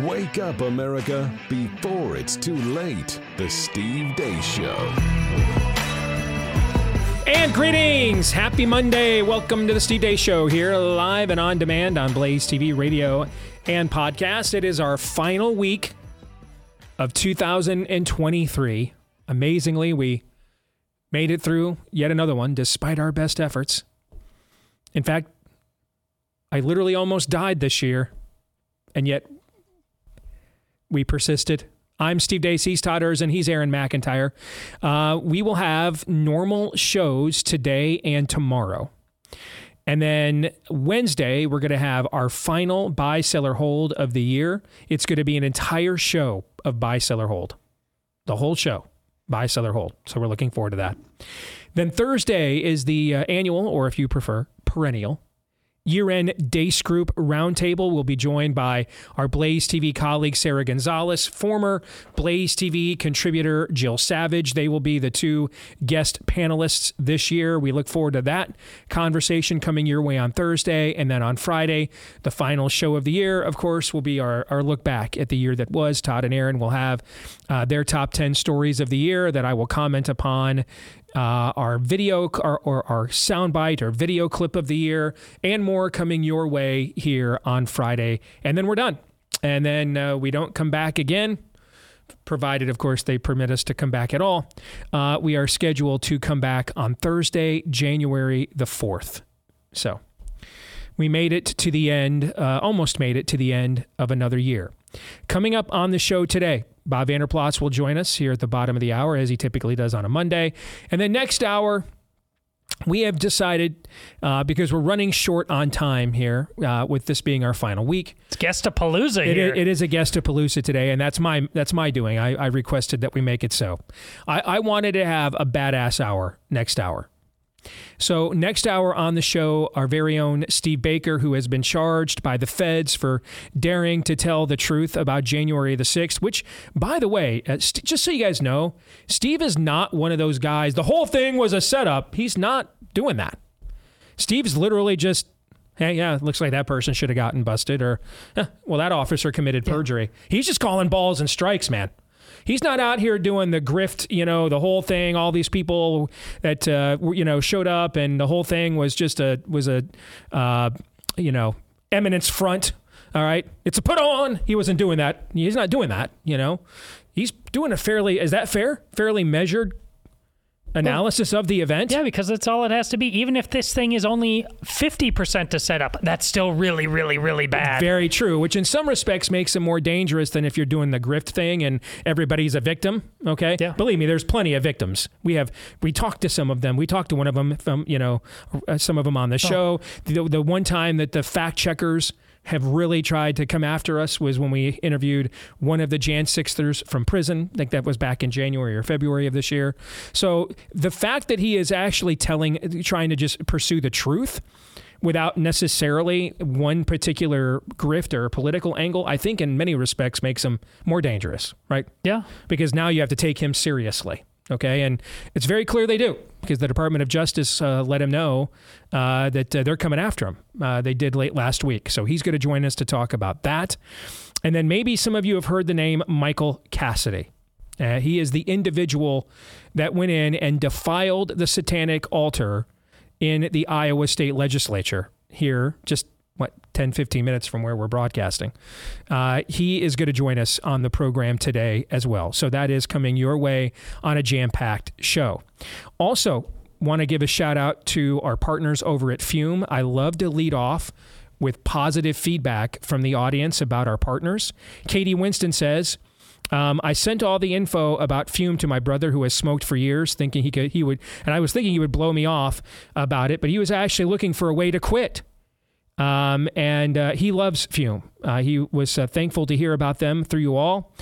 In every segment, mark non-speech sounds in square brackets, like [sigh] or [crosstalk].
Wake up, America, before it's too late. The Steve Deace Show. And greetings! Happy Monday. Welcome to the Steve Deace Show here, live and on demand on Blaze TV, radio, and podcast. It is our final week of 2023. Amazingly, we made it through yet another one despite our best efforts. In fact, I literally almost died this year, and yet we persisted. I'm Steve Deace, he's Todd Erzen, he's Aaron McIntyre. Uh, we will have normal shows today and tomorrow. And then Wednesday, we're going to have our final buy, seller, hold of the year. It's going to be an entire show of buy, seller, hold. The whole show, buy, seller, hold. So we're looking forward to that. Then Thursday is the uh, annual, or if you prefer, perennial year end Deace Group Roundtable. We'll be joined by our Blaze TV colleague, Sarah Gonzalez, former Blaze TV contributor, Jill Savage. They will be the two guest panelists this year. We look forward to that conversation coming your way on Thursday. And then on Friday, the final show of the year, of course, will be our, our look back at the year that was. Todd and Aaron will have uh, their top 10 stories of the year that I will comment upon uh, our video or, or our soundbite or video clip of the year, and more coming your way here on Friday. And then we're done. And then uh, we don't come back again, provided, of course, they permit us to come back at all. Uh, we are scheduled to come back on Thursday, January the 4th. So we made it to the end, uh, almost made it to the end of another year. Coming up on the show today, Bob Vander Plaats will join us here at the bottom of the hour, as he typically does on a Monday. And then next hour, we have decided uh, because we're running short on time here uh, with this being our final week. It's Guestapalooza It, here. it is a Guestapalooza today, and that's my that's my doing. I, I requested that we make it so. I, I wanted to have a badass hour next hour. So, next hour on the show, our very own Steve Baker, who has been charged by the feds for daring to tell the truth about January the 6th, which, by the way, uh, st- just so you guys know, Steve is not one of those guys. The whole thing was a setup. He's not doing that. Steve's literally just, hey, yeah, looks like that person should have gotten busted, or, eh, well, that officer committed perjury. He's just calling balls and strikes, man. He's not out here doing the grift, you know, the whole thing. All these people that uh, you know showed up, and the whole thing was just a was a uh, you know eminence front. All right, it's a put on. He wasn't doing that. He's not doing that. You know, he's doing a fairly is that fair? Fairly measured analysis of the event. yeah, because that's all it has to be. Even if this thing is only 50% to set up, that's still really, really, really bad. Very true, which in some respects makes it more dangerous than if you're doing the grift thing and everybody's a victim. Okay, Yeah. believe me, there's plenty of victims. We have we talked to some of them. We talked to one of them from you know uh, some of them on the show. The, the one time that the fact checkers have really tried to come after us was when we interviewed one of the Jan Sixthers from prison. I think that was back in January or February of this year. So the fact that he is actually telling, trying to just pursue the truth without necessarily one particular grift or political angle, I think in many respects makes him more dangerous, right? yeah. Because now you have to take him seriously. Okay, and it's very clear they do because the Department of Justice uh, let him know uh, that uh, they're coming after him. Uh, they did late last week, so he's going to join us to talk about that. And then maybe some of you have heard the name Michael Cassidy. Uh, he is the individual that went in and defiled the satanic altar in the Iowa State Legislature here, just 10 15 minutes from where we're broadcasting. Uh, he is going to join us on the program today as well. So that is coming your way on a jam-packed show. Also want to give a shout out to our partners over at fume. I love to lead off with positive feedback from the audience about our partners. Katie winston says um, I sent all the info about fume to my brother who has smoked for years, thinking he could he would, and I was thinking he would blow me off about it, but he was actually looking for a way to quit. Um, and uh, he loves Fume. Uh, he was uh, thankful to hear about them through you all.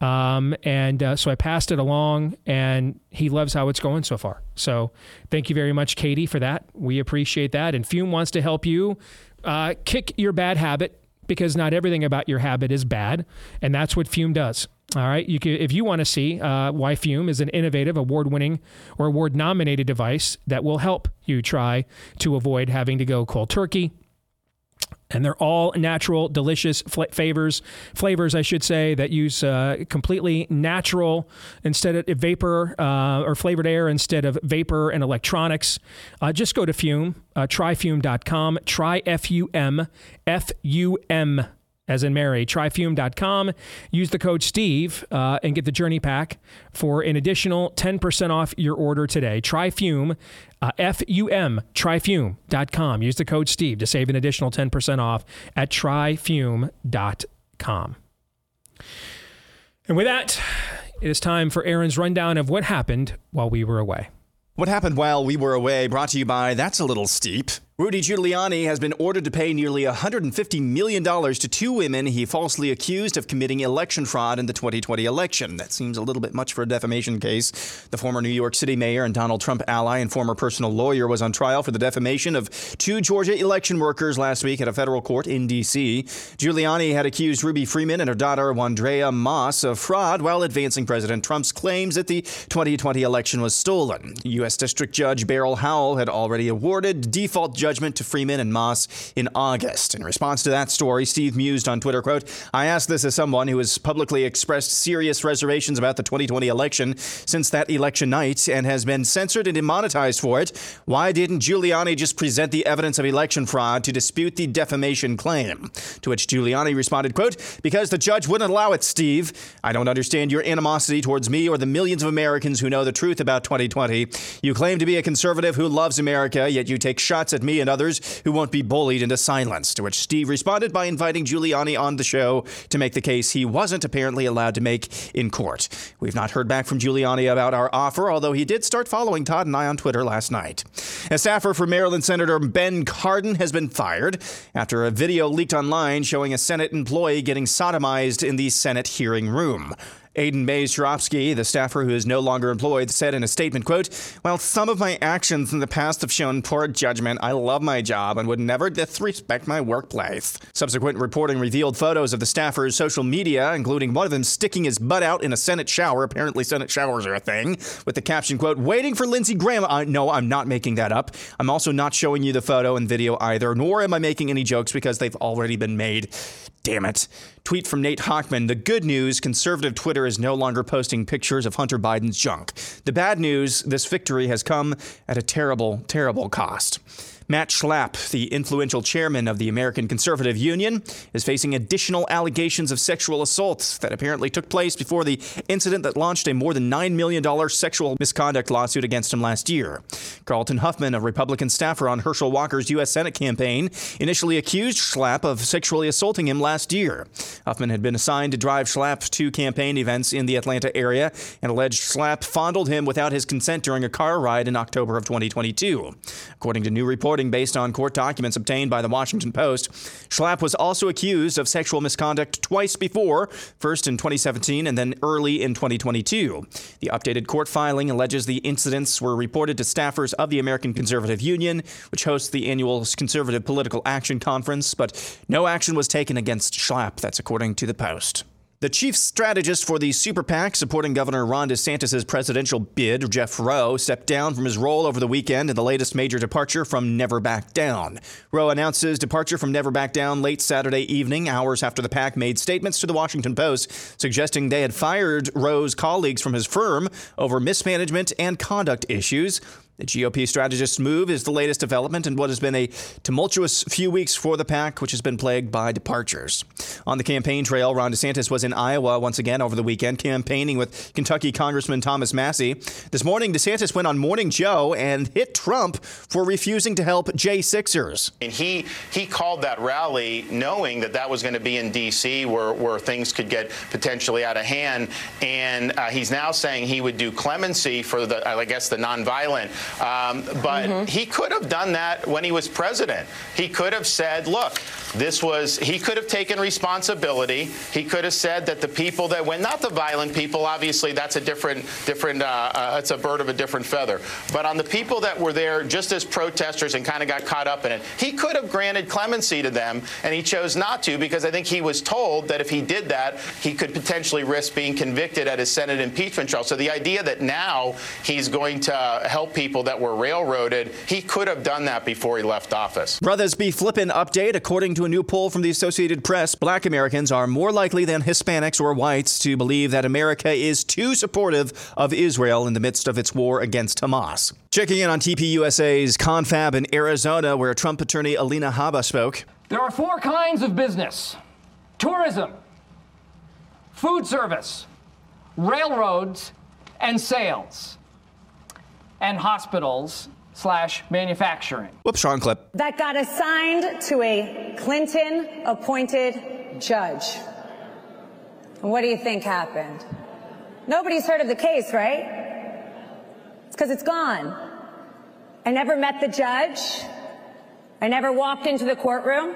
Um, and uh, so I passed it along, and he loves how it's going so far. So thank you very much, Katie, for that. We appreciate that. And Fume wants to help you uh, kick your bad habit because not everything about your habit is bad. And that's what Fume does. All right. You can, if you want to see uh, why Fume is an innovative, award-winning, or award-nominated device that will help you try to avoid having to go cold turkey and they're all natural, delicious flavors. Flavors, I should say, that use uh, completely natural instead of vapor uh, or flavored air instead of vapor and electronics. Uh, just go to Fume, uh, tryfume.com. Try F U M F U M as in Mary, tryfume.com. Use the code Steve uh, and get the Journey Pack for an additional 10% off your order today. Tryfume, uh, F-U-M, tryfume.com. Use the code Steve to save an additional 10% off at tryfume.com. And with that, it is time for Aaron's rundown of what happened while we were away. What happened while we were away brought to you by That's a Little Steep. Rudy Giuliani has been ordered to pay nearly $150 million to two women he falsely accused of committing election fraud in the 2020 election. That seems a little bit much for a defamation case. The former New York City mayor and Donald Trump ally and former personal lawyer was on trial for the defamation of two Georgia election workers last week at a federal court in D.C. Giuliani had accused Ruby Freeman and her daughter, Wandrea Moss, of fraud while advancing President Trump's claims that the 2020 election was stolen. U.S. District Judge Beryl Howell had already awarded default judgment judgment to Freeman and Moss in August. In response to that story, Steve mused on Twitter, quote, I ask this as someone who has publicly expressed serious reservations about the 2020 election since that election night and has been censored and demonetized for it. Why didn't Giuliani just present the evidence of election fraud to dispute the defamation claim? To which Giuliani responded, quote, because the judge wouldn't allow it, Steve. I don't understand your animosity towards me or the millions of Americans who know the truth about 2020. You claim to be a conservative who loves America, yet you take shots at me and others who won't be bullied into silence. To which Steve responded by inviting Giuliani on the show to make the case he wasn't apparently allowed to make in court. We've not heard back from Giuliani about our offer, although he did start following Todd and I on Twitter last night. A staffer for Maryland Senator Ben Cardin has been fired after a video leaked online showing a Senate employee getting sodomized in the Senate hearing room. Aiden Mays the staffer who is no longer employed, said in a statement, quote, While some of my actions in the past have shown poor judgment, I love my job and would never disrespect my workplace. Subsequent reporting revealed photos of the staffer's social media, including one of them sticking his butt out in a Senate shower. Apparently, Senate showers are a thing, with the caption, quote, waiting for Lindsey Graham. Uh, no, I'm not making that up. I'm also not showing you the photo and video either, nor am I making any jokes because they've already been made. Damn it. Tweet from Nate Hochman The good news conservative Twitter is no longer posting pictures of Hunter Biden's junk. The bad news this victory has come at a terrible, terrible cost. Matt Schlapp, the influential chairman of the American Conservative Union, is facing additional allegations of sexual assault that apparently took place before the incident that launched a more than $9 million sexual misconduct lawsuit against him last year. Carlton Huffman, a Republican staffer on Herschel Walker's U.S. Senate campaign, initially accused Schlapp of sexually assaulting him last year. Huffman had been assigned to drive Schlapp to campaign events in the Atlanta area and alleged Schlapp fondled him without his consent during a car ride in October of 2022. According to new reporting, reporting based on court documents obtained by the Washington Post. Schlapp was also accused of sexual misconduct twice before, first in 2017 and then early in 2022. The updated court filing alleges the incidents were reported to staffers of the American Conservative Union, which hosts the annual Conservative Political Action Conference, but no action was taken against Schlapp. That's according to the Post. The chief strategist for the super PAC supporting Governor Ron DeSantis' presidential bid, Jeff Roe, stepped down from his role over the weekend in the latest major departure from Never Back Down. Roe announced his departure from Never Back Down late Saturday evening, hours after the PAC made statements to the Washington Post suggesting they had fired Roe's colleagues from his firm over mismanagement and conduct issues. The GOP strategist's move is the latest development in what has been a tumultuous few weeks for the PAC, which has been plagued by departures. On the campaign trail, Ron DeSantis was in Iowa once again over the weekend, campaigning with Kentucky Congressman Thomas Massie. This morning, DeSantis went on Morning Joe and hit Trump for refusing to help J6ers. And he he called that rally knowing that that was going to be in D.C., where, where things could get potentially out of hand. And uh, he's now saying he would do clemency for the, I guess, the nonviolent um, but mm-hmm. he could have done that when he was president. He could have said, look, this was, he could have taken responsibility. He could have said that the people that went, not the violent people, obviously that's a different, different, uh, uh, it's a bird of a different feather. But on the people that were there just as protesters and kind of got caught up in it, he could have granted clemency to them, and he chose not to because I think he was told that if he did that, he could potentially risk being convicted at his Senate impeachment trial. So the idea that now he's going to help people people that were railroaded. He could have done that before he left office. Brothers be flippin' update. According to a new poll from the Associated Press, black Americans are more likely than Hispanics or whites to believe that America is too supportive of Israel in the midst of its war against Hamas. Checking in on TPUSA's confab in Arizona, where Trump attorney Alina Habba spoke. There are four kinds of business tourism, food service, railroads, and sales, and hospitals slash manufacturing. Whoops, wrong clip. that got assigned to a Clinton appointed judge. And what do you think happened? Nobody's heard of the case, right? It's because it's gone. I never met the judge. I never walked into the courtroom.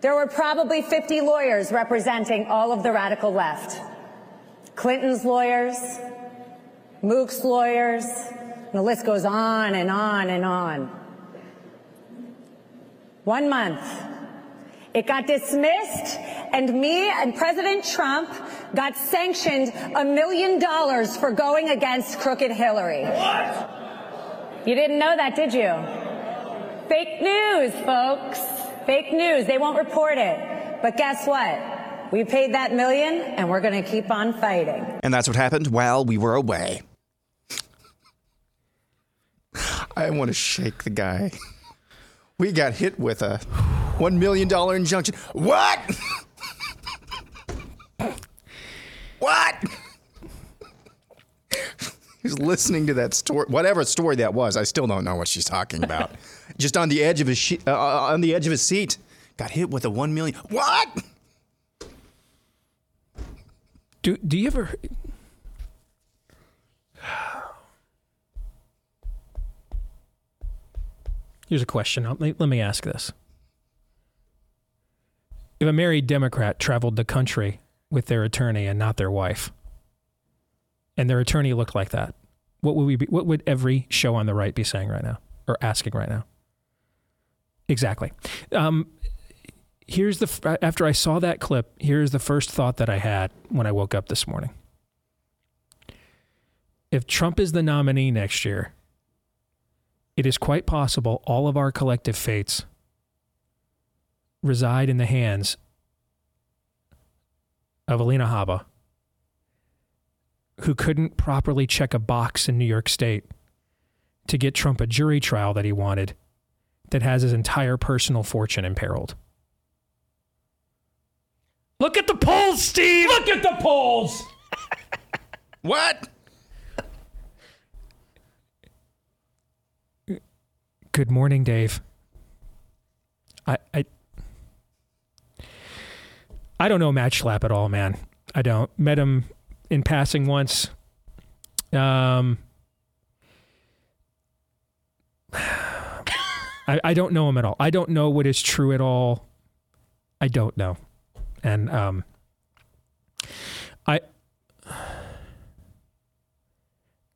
There were probably 50 lawyers representing all of the radical left. Clinton's lawyers, Mook's lawyers, and the list goes on and on and on. One month. It got dismissed, and me and President Trump got sanctioned a million dollars for going against crooked Hillary. What? You didn't know that, did you? Fake news, folks. Fake news. They won't report it. But guess what? We paid that million, and we're going to keep on fighting. And that's what happened while we were away. I want to shake the guy. We got hit with a $1 million injunction. What? what? He's listening to that story, whatever story that was. I still don't know what she's talking about. [laughs] Just on the edge of his she- uh, on the edge of his seat, got hit with a one million. What? Do do you ever? Here's a question. Let me, ask this: If a married Democrat traveled the country with their attorney and not their wife, and their attorney looked like that, what would we be? What would every show on the right be saying right now or asking right now? Exactly. Um, here's the after I saw that clip. Here's the first thought that I had when I woke up this morning. If Trump is the nominee next year, it is quite possible all of our collective fates reside in the hands of Alina Habba, who couldn't properly check a box in New York State to get Trump a jury trial that he wanted that has his entire personal fortune imperiled. Look at the polls, Steve. Look at the polls. [laughs] What? Good morning, Dave. I I I don't know Matt Schlapp at all, man. I don't. Met him in passing once. Um [sighs] I, I don't know him at all. I don't know what is true at all. I don't know. And um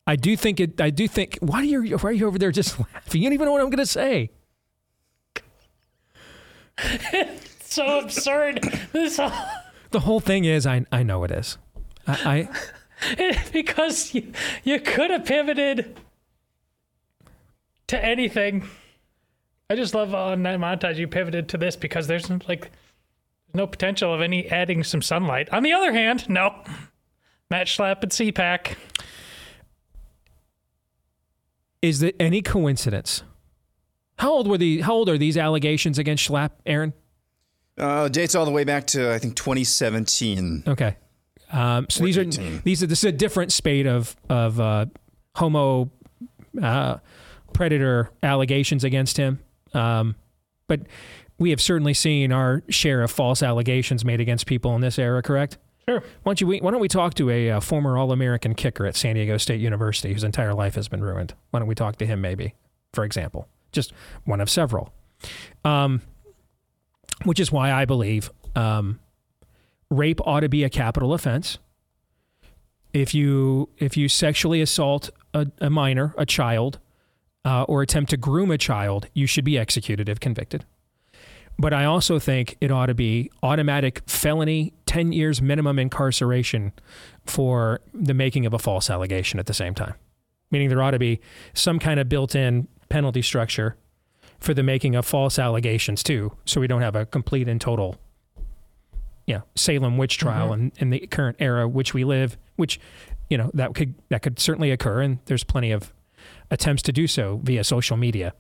I do think it. I do think. Why are you? Why are you over there just [laughs] laughing? You don't even know what I'm going to say. It's so absurd. This whole, [laughs] The whole thing is, I I know it is. I, I [laughs] because you you could have pivoted to anything. I just love on that montage you pivoted to this because there's like no potential of any adding some sunlight. On the other hand, no. Matt Schlapp at CPAC. Is it any coincidence? How old were the? How old are these allegations against Schlapp, Aaron? Uh, dates all the way back to I think 2017. Okay. Um, so these are 18. these are this is a different spate of of uh, homo uh, predator allegations against him. Um, but we have certainly seen our share of false allegations made against people in this era. Correct? Sure. Why don't you why don't we talk to a, uh former All American kicker at San Diego State University whose entire life has been ruined? Why don't we talk to him maybe, for example, just one of several. Um, which is why I believe um, rape ought to be a capital offense. If you if you sexually assault a, a minor, a child, uh, or attempt to groom a child, you should be executed if convicted. But I also think it ought to be automatic felony, 10 years minimum incarceration for the making of a false allegation at the same time. meaning there ought to be some kind of built-in penalty structure for the making of false allegations too, so we don't have a complete and total, you know, Salem witch mm-hmm. trial in, in the current era which we live, which, you know, that could that could certainly occur, and there's plenty of attempts to do so via social media.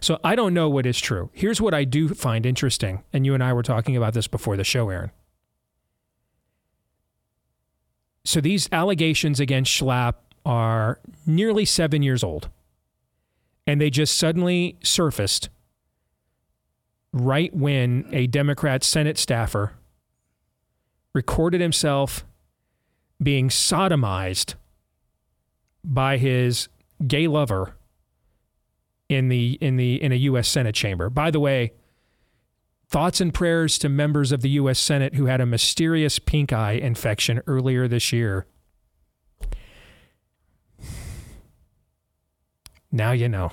So I don't know what is true. Here's what I do find interesting, and you and I were talking about this before the show, Aaron. So these allegations against Schlapp are nearly seven years old, and they just suddenly surfaced right when a Democrat Senate staffer recorded himself being sodomized by his gay lover in the in the in a US Senate chamber. By the way, thoughts and prayers to members of the US Senate who had a mysterious pink eye infection earlier this year. Now you know.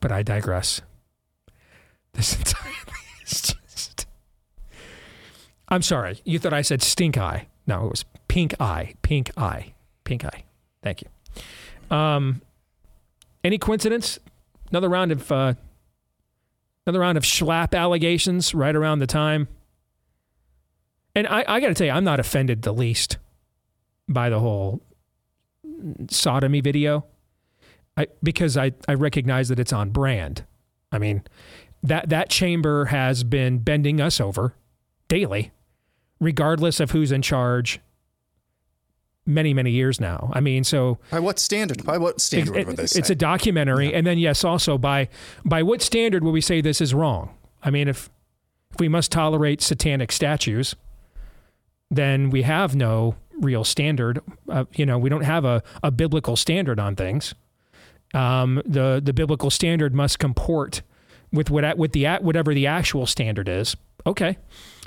But I digress. This [laughs] entire is just I'm sorry. You thought I said stink eye. No, it was pink eye. Pink eye. Pink eye. Thank you. Um, any coincidence? Another round of uh, another round of schlapp allegations right around the time. And I, I got to tell you, I'm not offended the least by the whole sodomy video, I, because I, I recognize that it's on brand. I mean, that that chamber has been bending us over daily, regardless of who's in charge. Many many years now. I mean, so By what standard? By what standard it- would they it's a documentary, and then yes, also by by what standard would we say this is wrong? I mean, if if we must tolerate satanic statues, then we have no real standard. Uh, you know, we don't have a, a biblical standard on things. Um, the the biblical standard must comport with what with the whatever the actual standard is. Okay,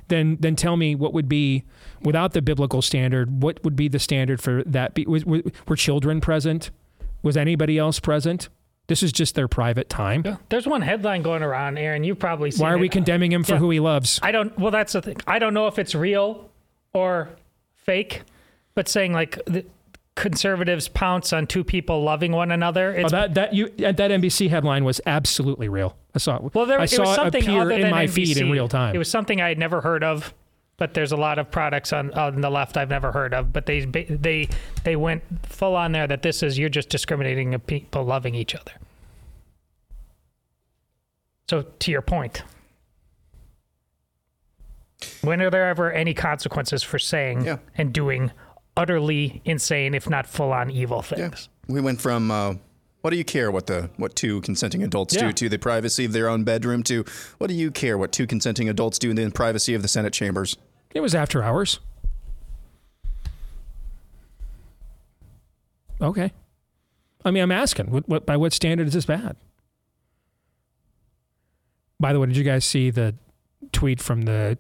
then then tell me what would be without the biblical standard. What would be the standard for that? Be, was, were were children present? Was anybody else present? This is just their private time. There's one headline going around, Aaron. You've probably seen Why are we condemning him for Yeah. who he loves? I don't. Well, that's the thing. I don't know if it's real or fake, but saying like the conservatives pounce on two people loving one another. Oh, that that you uh, that NBC headline was absolutely real. I saw it. well, there I it was it something other in than my NBC. feed in real time. It was something I had never heard of. But there's a lot of products on on the left I've never heard of. But they they they went full on there that this is you're just discriminating of people loving each other. So to your point, when are there ever any consequences for saying Yeah. and doing utterly insane, if not full on evil Yeah. things? We went from uh, what do you care what the what two consenting adults Yeah. do to the privacy of their own bedroom to what do you care what two consenting adults do in the privacy of the Senate chambers? It was after hours. Okay. I mean, I'm asking, what, what, by what standard is this bad? By the way, did you guys see the tweet from the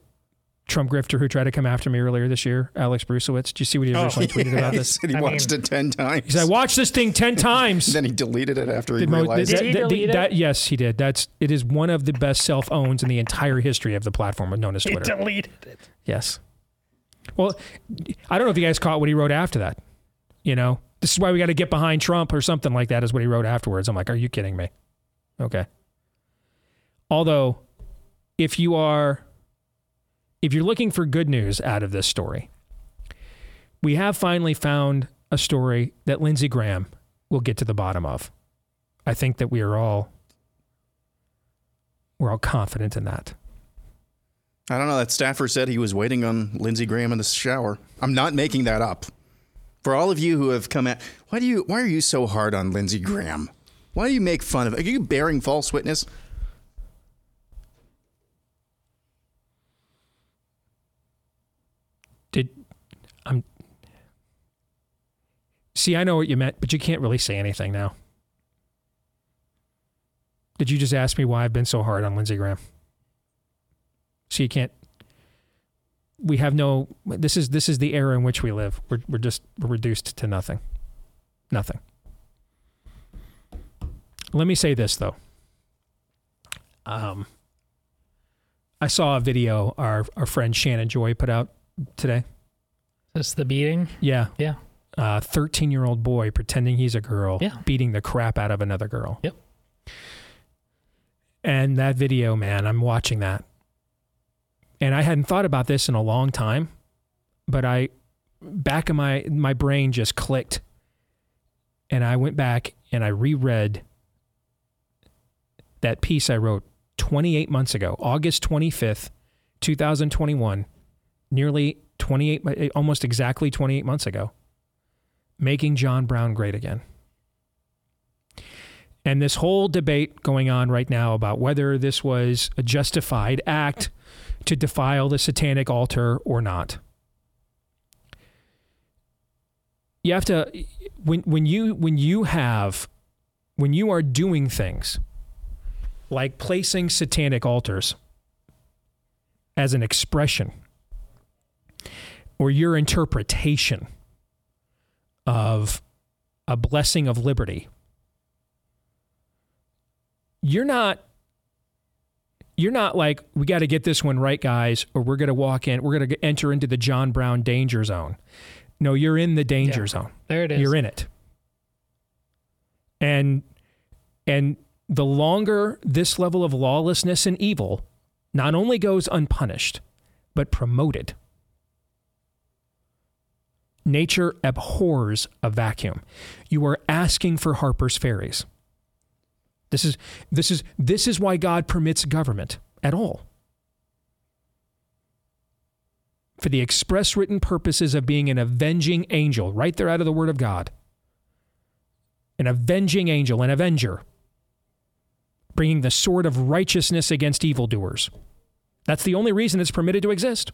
Trump grifter who tried to come after me earlier this year, Alex Bruesewitz? Did you see what he oh. originally tweeted about [laughs] he this? said he I watched mean- it ten times. He said, I watched this thing 10 times. [laughs] then he deleted it after he The mo- realized. Did he the- the- delete it? that- yes, he did. That's it is one of the best self owns in the entire history of the platform known as He Twitter. deleted it. Yes. Well, I don't know if you guys caught what he wrote after that. You know, this is why we got to get behind Trump or something like that, is what he wrote afterwards. I'm like, are you kidding me? Okay. Although, if you are, if you're looking for good news out of this story, we have finally found a story that Lindsey Graham will get to the bottom of. I think that we are all, we're all confident in that. I don't know. That staffer said he was waiting on Lindsey Graham in the shower. I'm not making that up. For all of you who have come at, why do you? Why are you so hard on Lindsey Graham? Why do you make fun of? Are you bearing false witness? Did I'm See, I know what you meant, but you can't really say anything now. Did you just ask me why I've been so hard on Lindsey Graham? So you can't we have no this is this is the era in which we live. We're we're just we're reduced to nothing. Nothing. Let me say this though. Um I saw a video our our friend Shannon Joy put out today. This the beating. Yeah, Yeah. A 13 year old boy pretending he's a girl, Yeah. beating the crap out of another girl. Yep. And that video, man, I'm watching that. And I hadn't thought about this in a long time, but I back of my my brain just clicked. And I went back and I reread that piece I wrote 28 months ago, August 25th, 2021, nearly 28 almost exactly 28 months ago. Making John Brown great again. And this whole debate going on right now about whether this was a justified act to defile the satanic altar or not. You have to when when you when you have when you are doing things like placing satanic altars as an expression or your interpretation of a blessing of liberty. You're not you're not like we got to get this one right guys or we're going to walk in we're going to enter into the John Brown danger zone. No you're in the danger Yeah. zone. There it is. you're in it. And and the longer this level of lawlessness and evil not only goes unpunished but promoted nature abhors a vacuum. You are asking for harper's ferries. This is this is this is why god permits government at all. For the express written purposes of being an avenging angel right there out of the word of god. An avenging angel an avenger. Bringing the sword of righteousness against evildoers. That's the only reason it's permitted to exist.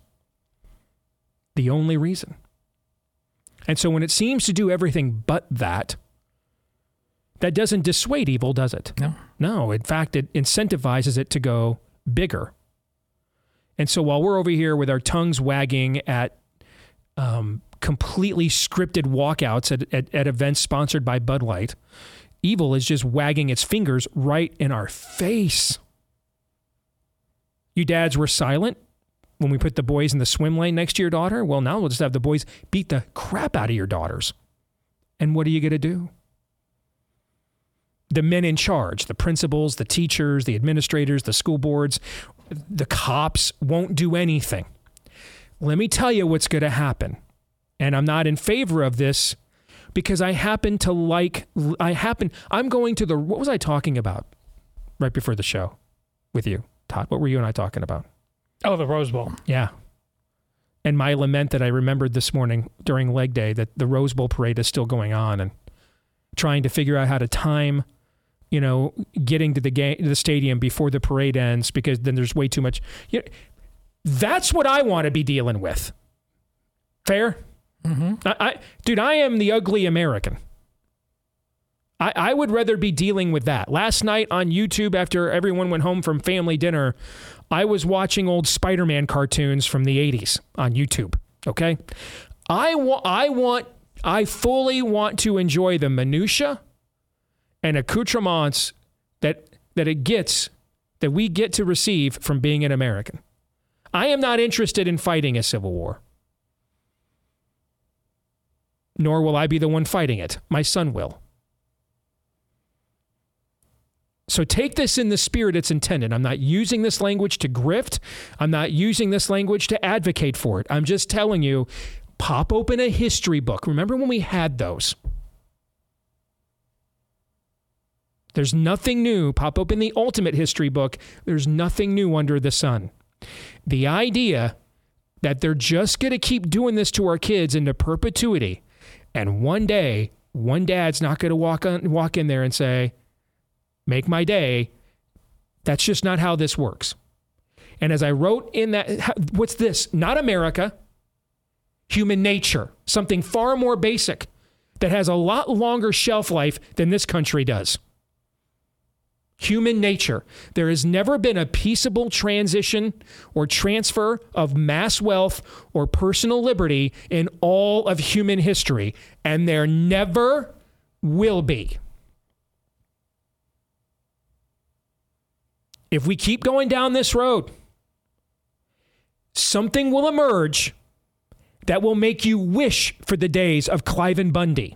The only reason and so when it seems to do everything but that that doesn't dissuade evil does it No. no, in fact, it incentivizes it to go bigger. And so while we're over here with our tongues wagging at um, completely scripted walkouts at, at, at events sponsored by Bud Light, evil is just wagging its fingers right in our face. You dads were silent when we put the boys in the swim lane next to your daughter. Well, now we'll just have the boys beat the crap out of your daughters. And what are you going to do? the men in charge, the principals, the teachers, the administrators, the school boards, the cops won't do anything. Let me tell you what's going to happen. And I'm not in favor of this because I happen to like, I happen, I'm going to the, what was I talking about right before the show with you, Todd? What were you and I talking about? Oh, the Rose Bowl. Yeah. And my lament that I remembered this morning during leg day that the Rose Bowl parade is still going on and trying to figure out how to time, you know, getting to the game, the stadium before the parade ends because then there's way too much. You know, that's what I want to be dealing with. Fair? Mm-hmm. I, I, dude, I am the ugly American. I, I would rather be dealing with that. Last night on YouTube, after everyone went home from family dinner, I was watching old Spider Man cartoons from the 80s on YouTube. Okay. I, wa- I want, I fully want to enjoy the minutiae and accoutrements that, that it gets, that we get to receive from being an American. I am not interested in fighting a civil war. Nor will I be the one fighting it. My son will. So take this in the spirit it's intended. I'm not using this language to grift. I'm not using this language to advocate for it. I'm just telling you pop open a history book. Remember when we had those? There's nothing new. Pop open the ultimate history book. There's nothing new under the sun. The idea that they're just going to keep doing this to our kids into perpetuity and one day one dad's not going to walk on walk in there and say make my day that's just not how this works and as i wrote in that what's this not america human nature something far more basic that has a lot longer shelf life than this country does human nature. There has never been a peaceable transition or transfer of mass wealth or personal liberty in all of human history, and there never will be. If we keep going down this road, something will emerge that will make you wish for the days of Cliven Bundy.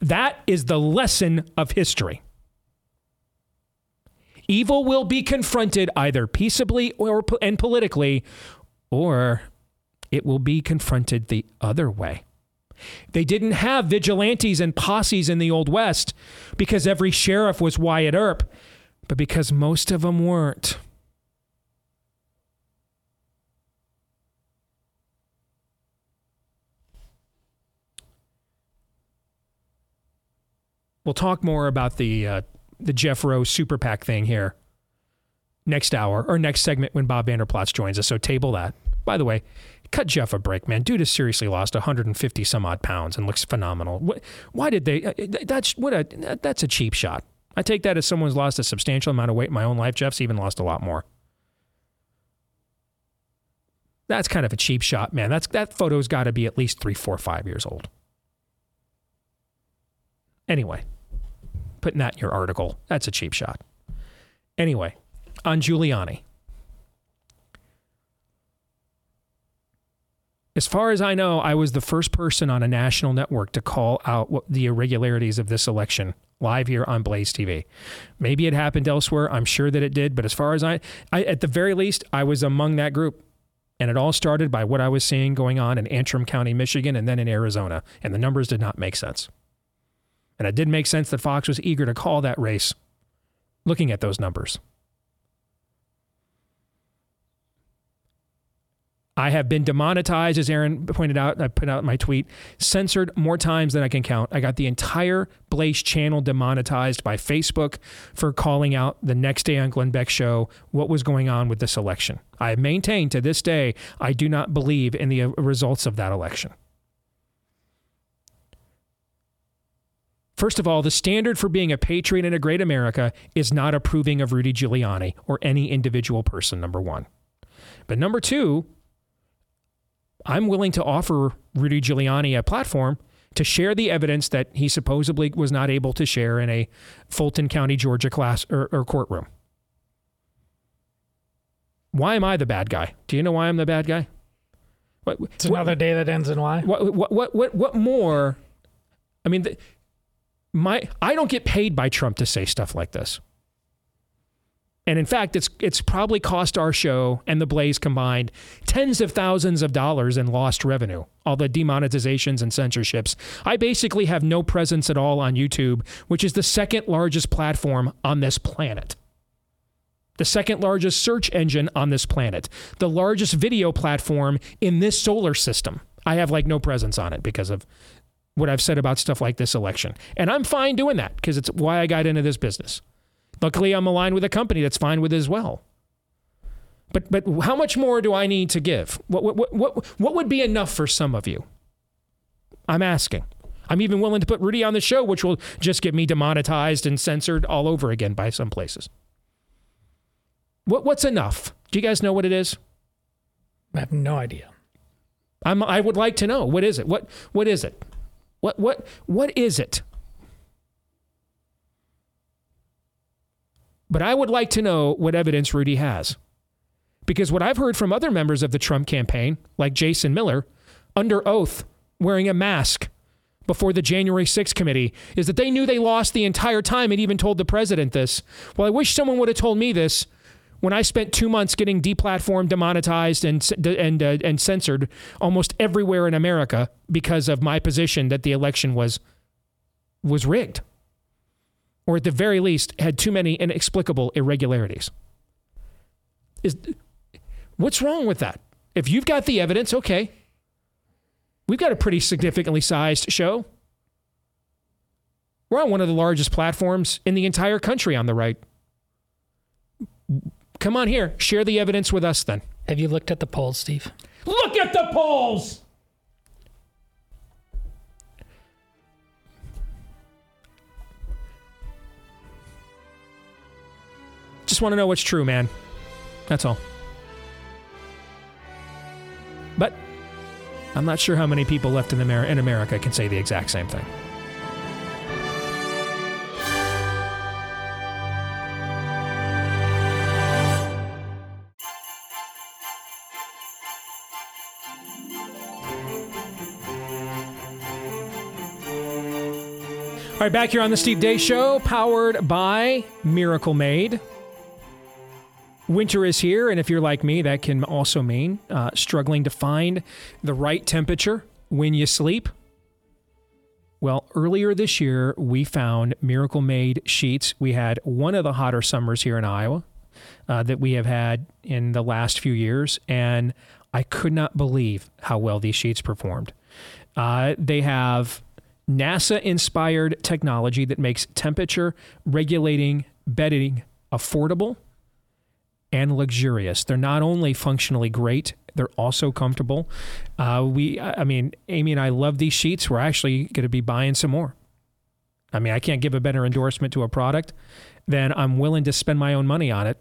That is the lesson of history. Evil will be confronted either peaceably or and politically, or it will be confronted the other way. They didn't have vigilantes and posses in the Old West because every sheriff was Wyatt Earp, but because most of them weren't. We'll talk more about the uh, the Jeff Roe's super PAC thing here next hour or next segment when Bob Vander Plaats joins us. So table that. By the way, cut Jeff a break, man. Dude has seriously lost 150 some odd pounds and looks phenomenal. Why did they? Uh, that's what a that's a cheap shot. I take that as someone's lost a substantial amount of weight in my own life. Jeff's even lost a lot more. That's kind of a cheap shot, man. That's that photo's got to be at least three, four, five years old. Anyway, putting that in your article. That's a cheap shot. Anyway, on Giuliani. As far as I know, I was the first person on a national network to call out the irregularities of this election live here on Blaze TV. Maybe it happened elsewhere. I'm sure that it did. But as far as I, I at the very least, I was among that group. And it all started by what I was seeing going on in Antrim County, Michigan, and then in Arizona. And the numbers did not make sense. And it did make sense that Fox was eager to call that race looking at those numbers. I have been demonetized, as Aaron pointed out. I put out my tweet, censored more times than I can count. I got the entire Blaze channel demonetized by Facebook for calling out the next day on Glenn Beck show what was going on with this election. I maintain to this day I do not believe in the uh, results of that election. First of all, the standard for being a patriot in a great America is not approving of Rudy Giuliani or any individual person, number one. But number two, I'm willing to offer Rudy Giuliani a platform to share the evidence that he supposedly was not able to share in a Fulton County, Georgia class or, or courtroom. Why am I the bad guy? Do you know why I'm the bad guy? What, it's another day that ends in why. What, what, what, what, what more? I mean, the, my I don't get paid by Trump to say stuff like this. And in fact, it's it's probably cost our show and the Blaze combined tens of thousands of dollars in lost revenue. All the demonetizations and censorships. I basically have no presence at all on YouTube, which is the second largest platform on this planet. The second largest search engine on this planet. The largest video platform in this solar system. I have like no presence on it because of what I've said about stuff like this election. And I'm fine doing that because it's why I got into this business. Luckily, I'm aligned with a company that's fine with it as well. But but how much more do I need to give? What what what what would be enough for some of you? I'm asking. I'm even willing to put Rudy on the show, which will just get me demonetized and censored all over again by some places. What what's enough? Do you guys know what it is? I have no idea. I'm, I would like to know. What is it? What what is it? What what what is it? But I would like to know what evidence Rudy has. Because what I've heard from other members of the Trump campaign, like Jason Miller, under oath, wearing a mask before the January 6th committee, is that they knew they lost the entire time and even told the president this. Well, I wish someone would have told me this when I spent two months getting deplatformed, demonetized, and and uh, and censored almost everywhere in America because of my position that the election was was rigged, or at the very least had too many inexplicable irregularities. Is what's wrong with that? If you've got the evidence, okay. We've got a pretty significantly sized show. We're on one of the largest platforms in the entire country on the right. Come on here, share the evidence with us then. Have you looked at the polls, Steve? Look at the polls! Just want to know what's true, man. That's all. But I'm not sure how many people left in, in America can say the exact same thing. All right, back here on the Steve Deace Show, powered by Miracle Made. Winter is here, and if you're like me, that can also mean uh, struggling to find the right temperature when you sleep. Well, earlier this year, we found Miracle Made sheets. We had one of the hotter summers here in Iowa uh, that we have had in the last few years, and I could not believe how well these sheets performed. Uh, they have NASA inspired technology that makes temperature regulating bedding affordable and luxurious. They're not only functionally great, they're also comfortable. Uh, we, I mean, Amy and I love these sheets. We're actually going to be buying some more. I mean, I can't give a better endorsement to a product than I'm willing to spend my own money on it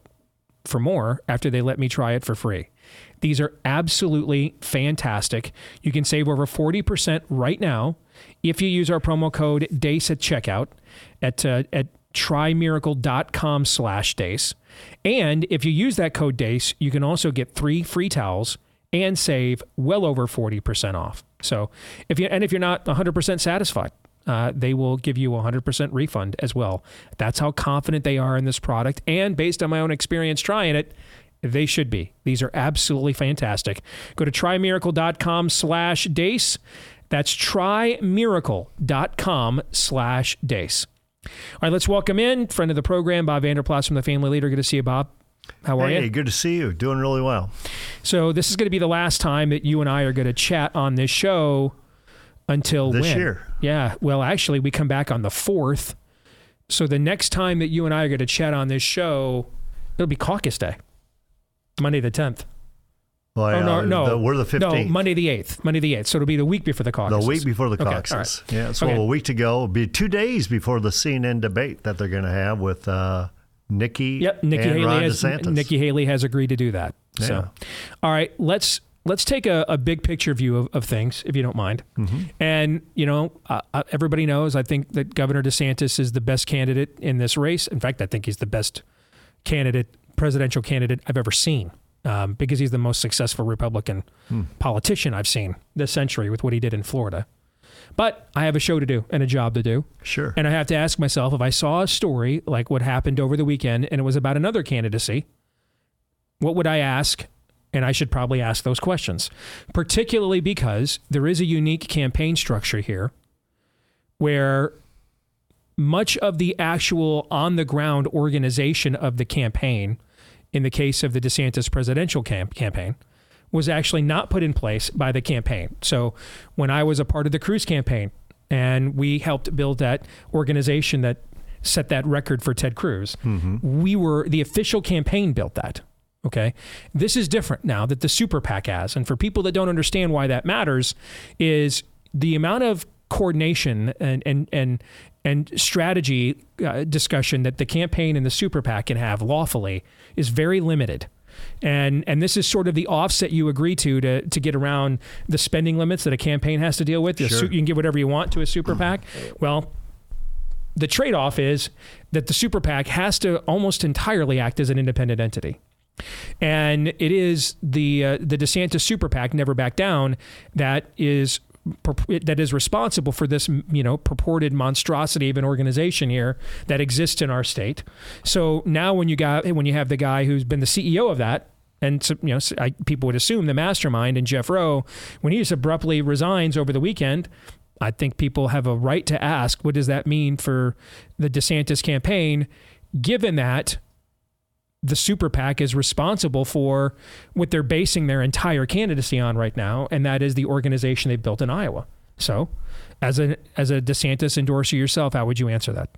for more after they let me try it for free. These are absolutely fantastic. You can save over 40% right now if you use our promo code DEACE at checkout at, uh, at trymiracle.com slash DEACE. And if you use that code DEACE, you can also get three free towels and save well over 40% off. So if you, and if you're not 100% satisfied, uh, they will give you a 100% refund as well. That's how confident they are in this product. And based on my own experience trying it, they should be. These are absolutely fantastic. Go to trymiracle.com slash DEACE. That's trymiracle.com slash DEACE. All right, let's welcome in friend of the program, Bob Vander Plaats from the Family Leader. Good to see you, Bob. How are hey, you? good to see you. Doing really well. So this is going to be the last time that you and I are going to chat on this show until This when? year. Yeah. Well, actually, we come back on the fourth. So the next time that you and I are going to chat on this show, it'll be Caucus Day, Monday the tenth. Well, Oh no, uh, no, the- we're the 15th. No, Monday the eighth. Monday the eighth. So it'll be the week before the caucus. the week before the Okay, all right. caucus. Yeah, so Okay. a week to go. It'll be two days before the CNN debate that they're going to have with uh, Nikki Yep, Nikki and Haley Ron has DeSantis. Nikki Haley has agreed to do that. So, Yeah. all right, let's let's take a, a big picture view of, of things, if you don't mind. Mm-hmm. And you know, uh, uh, everybody knows I think that Governor DeSantis is the best candidate in this race. In fact, I think he's the best candidate, presidential candidate I've ever seen. Um, because he's the most successful Republican Hmm. politician I've seen this century with what he did in Florida. But I have a show to do and a job to do. Sure. And I have to ask myself if I saw a story like what happened over the weekend and it was about another candidacy, what would I ask? And I should probably ask those questions, particularly because there is a unique campaign structure here where much of the actual on the ground organization of the campaign, in the case of the DeSantis presidential camp- campaign, was actually not put in place by the campaign. So when I was a part of the Cruz campaign and we helped build that organization that set that record for Ted Cruz, mm-hmm. we were the official campaign built that. Okay. This is different now that the super PAC has. And for people that don't understand why that matters, is the amount of coordination and and and and strategy uh, discussion that the campaign and the super PAC can have lawfully is very limited. And and this is sort of the offset you agree to to to get around the spending limits that a campaign has to deal with. Sure. su- You can give whatever you want to a super [clears throat] PAC. Well, the trade-off is that the super PAC has to almost entirely act as an independent entity. And it is the uh, the DeSantis super PAC never back down that is that is responsible for this you know purported monstrosity of an organization here that exists in our state. So now when you got when you have the guy who's been the CEO of that and you know I, people would assume the mastermind and Jeff Roe when he just abruptly resigns over the weekend I think people have a right to ask what does that mean for the DeSantis campaign given that the super PAC is responsible for what they're basing their entire candidacy on right now, and that is the organization they've built in Iowa. So, as a as a DeSantis endorser yourself, how would you answer that?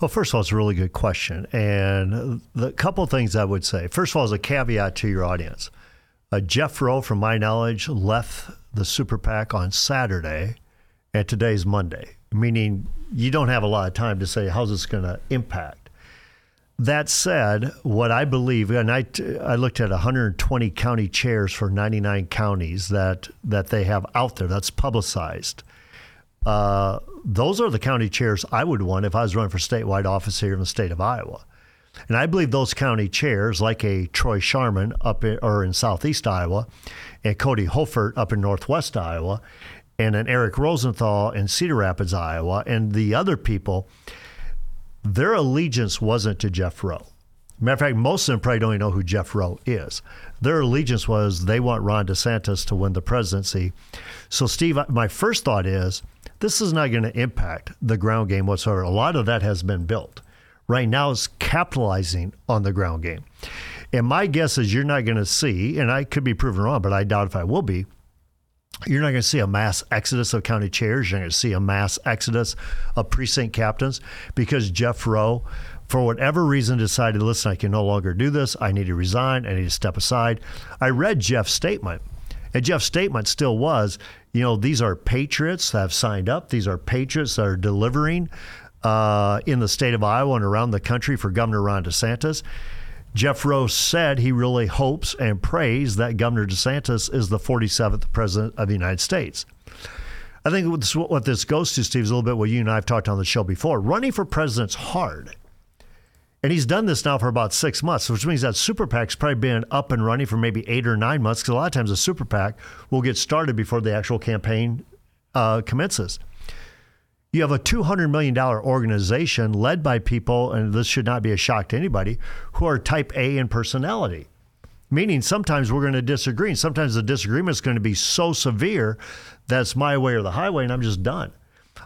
Well, first of all, it's a really good question. And the couple of things I would say. First of all, as a caveat to your audience, uh, Jeff Roe, from my knowledge, left the Super PAC on Saturday, and today's Monday, meaning you don't have a lot of time to say, how's this going to impact? That said, what I believe, and I, I looked at 120 county chairs for 99 counties that, that they have out there, that's publicized. Uh, those are the county chairs I would want if I was running for statewide office here in the state of Iowa. And I believe those county chairs, like a Troy Sharman up in, or in southeast Iowa, and Cody Hofert up in northwest Iowa, and an Eric Rosenthal in Cedar Rapids, Iowa, and the other people, their allegiance wasn't to Jeff Roe. Matter of fact, most of them probably don't even know who Jeff Roe is. Their allegiance was they want Ron DeSantis to win the presidency. So, Steve, my first thought is this is not going to impact the ground game whatsoever. A lot of that has been built. Right now, it's capitalizing on the ground game. And my guess is you're not going to see, and I could be proven wrong, but I doubt if I will be, you're not going to see a mass exodus of county chairs. You're going to see a mass exodus of precinct captains because Jeff Roe, for whatever reason, decided, listen, I can no longer do this. I need to resign. I need to step aside. I read Jeff's statement, and Jeff's statement still was, you know, these are patriots that have signed up. These are patriots that are delivering uh, in the state of Iowa and around the country for Governor Ron DeSantis. Jeff Roe said he really hopes and prays that Governor DeSantis is the 47th president of the United States. I think what this goes to, Steve, is a little bit what you and I have talked on the show before. Running for president's hard. And he's done this now for about six months, which means that super PAC's probably been up and running for maybe eight or nine months, because a lot of times a super PAC will get started before the actual campaign uh, commences. You have a $200 million organization led by people, and this should not be a shock to anybody, who are type A in personality. Meaning sometimes we're going to disagree, and sometimes the disagreement is going to be so severe that's my way or the highway, and I'm just done.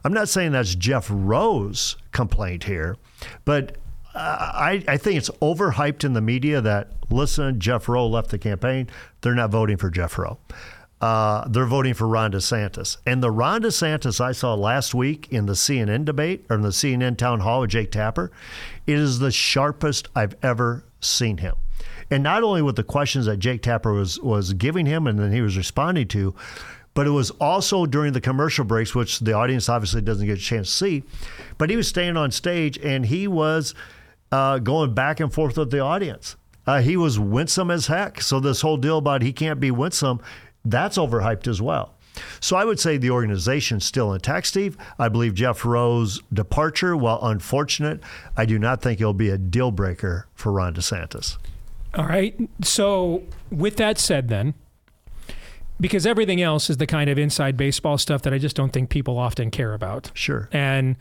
I'm not saying that's Jeff Roe's complaint here, but I, I think it's overhyped in the media that, listen, Jeff Roe left the campaign. They're not voting for Jeff Roe uh, they're voting for Ron DeSantis. And the Ron DeSantis I saw last week in the CNN debate or in the CNN town hall with Jake Tapper, is the sharpest I've ever seen him. And not only with the questions that Jake Tapper was was giving him and then he was responding to, but it was also during the commercial breaks, which the audience obviously doesn't get a chance to see. But he was staying on stage and he was uh, going back and forth with the audience. Uh, he was winsome as heck. So this whole deal about he can't be winsome that's overhyped as well. So I would say the organization's still intact, Steve. I believe Jeff Roe's departure, while unfortunate, I do not think it'll be a deal breaker for Ron DeSantis. All right. So with that said, then, because everything else is the kind of inside baseball stuff that I just don't think people often care about. Sure. And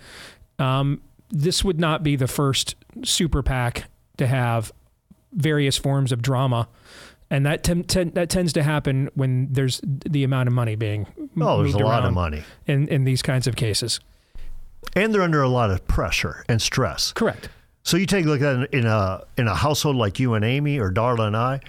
um, this would not be the first super PAC to have various forms of drama and that tem- ten- that tends to happen when there's the amount of money being oh, there's a lot of money in in these kinds of cases, and they're under a lot of pressure and stress. Correct. So you take a look at it in a in a household like you and Amy or Darla and I,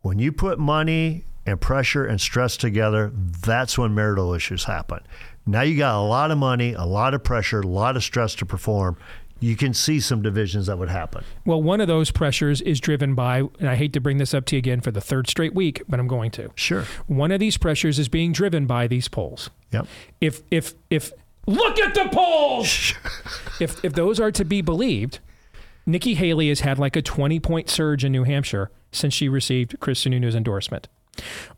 when you put money and pressure and stress together, that's when marital issues happen. Now you got a lot of money, a lot of pressure, a lot of stress to perform you can see some divisions that would happen. Well, one of those pressures is driven by, and I hate to bring this up to you again for the third straight week, but I'm going to. Sure. One of these pressures is being driven by these polls. Yep. If if if look at the polls, [laughs] if if those are to be believed, Nikki Haley has had like a 20 point surge in New Hampshire since she received Chris Sununu's endorsement.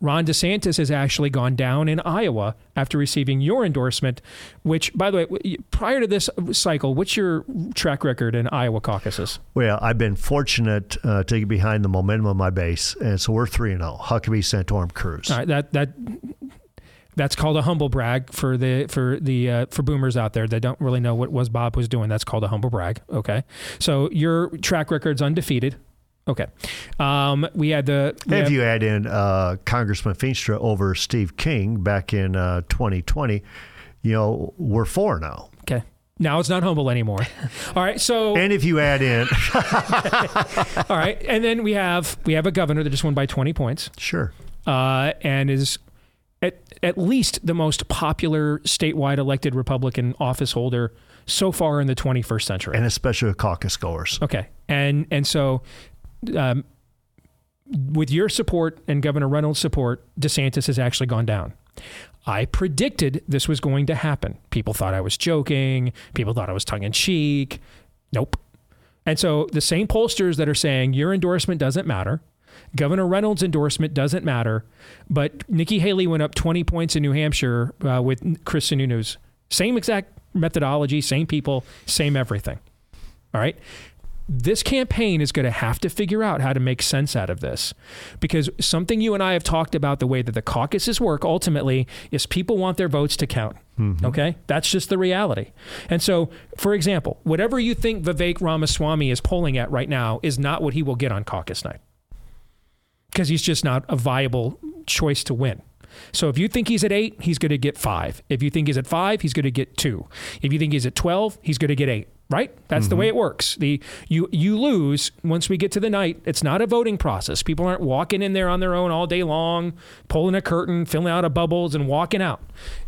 Ron DeSantis has actually gone down in Iowa after receiving your endorsement, which, by the way, prior to this cycle, what's your track record in Iowa caucuses? Well, I've been fortunate uh, to get behind the momentum of my base, and so we're 3 0. Huckabee, Santorum, Cruz. All right, that, that, that's called a humble brag for the for the uh, for boomers out there that don't really know what was Bob was doing. That's called a humble brag. Okay, so your track record's undefeated. Okay. Um, we had the. We if you add in uh, Congressman Feenstra over Steve King back in uh, 2020, you know, we're four now. Okay. Now it's not humble anymore. [laughs] All right. So. And if you add in. [laughs] [laughs] All right. And then we have we have a governor that just won by 20 points. Sure. Uh, and is at, at least the most popular statewide elected Republican office holder so far in the 21st century. And especially with caucus goers. Okay. And and so um, with your support and Governor Reynolds' support, DeSantis has actually gone down. I predicted this was going to happen. People thought I was joking. People thought I was tongue in cheek. Nope. And so the same pollsters that are saying your endorsement doesn't matter, Governor Reynolds' endorsement doesn't matter, but Nikki Haley went up 20 points in New Hampshire uh, with Chris Sununu's same exact methodology, same people, same everything. All right. This campaign is going to have to figure out how to make sense out of this because something you and I have talked about the way that the caucuses work ultimately is people want their votes to count. Mm-hmm. Okay? That's just the reality. And so, for example, whatever you think Vivek Ramaswamy is polling at right now is not what he will get on caucus night because he's just not a viable choice to win. So if you think he's at eight, he's going to get five. If you think he's at five, he's going to get two. If you think he's at 12, he's going to get eight. Right? That's the way mm-hmm. it works. The you you lose once we get to the night. It's not a voting process. People aren't walking in there on their own all day long, pulling a curtain, filling out a bubbles, and walking out.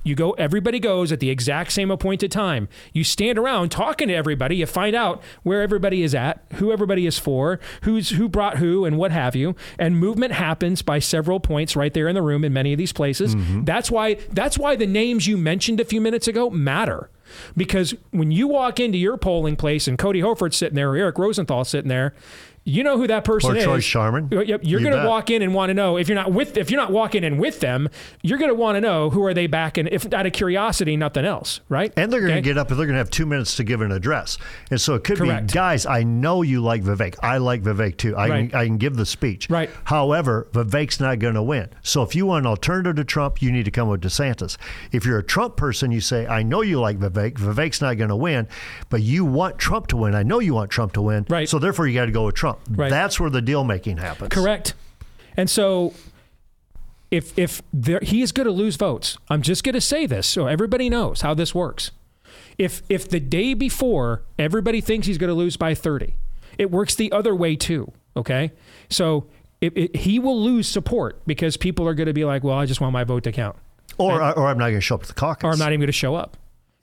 You go. Everybody goes at the exact same appointed time. You stand around talking to everybody. You find out where everybody is at, who everybody is for, who's who brought who, and what have you. And movement happens by several points right there in the room in many of these places. Mm-hmm. That's why that's why the names you mentioned a few minutes ago matter. Because when you walk into your polling place and Cody Hofert's sitting there or Eric Rosenthal's sitting there, you know who that person Or is. Troy Sharman. Yep, You're You going to walk in and want to know if you're not with if you're not walking in with them, you're going to want to know who are they backing if out of curiosity, nothing else, right? And they're going to Okay? get up and they're going to have two minutes to give an address. And so it could Correct. be, guys, I know you like Vivek. I like Vivek too. I, Right. can, I can give the speech. Right. However, Vivek's not going to win. So if you want an alternative to Trump, you need to come with DeSantis. If you're a Trump person, you say, I know you like Vivek. Vivek's not going to win, but you want Trump to win. I know you want Trump to win. Right. So therefore, you got to go with Trump. Right. That's where the deal making happens. Correct. And so if if there, he is going to lose votes, I'm just going to say this so everybody knows how this works. If if the day before everybody thinks he's going to lose by 30, it works the other way too. Okay, so it, it, he will lose support because people are going to be like, "Well, I just want my vote to count," Or, or I'm not going to show up to the caucus. or I'm not even going to show up.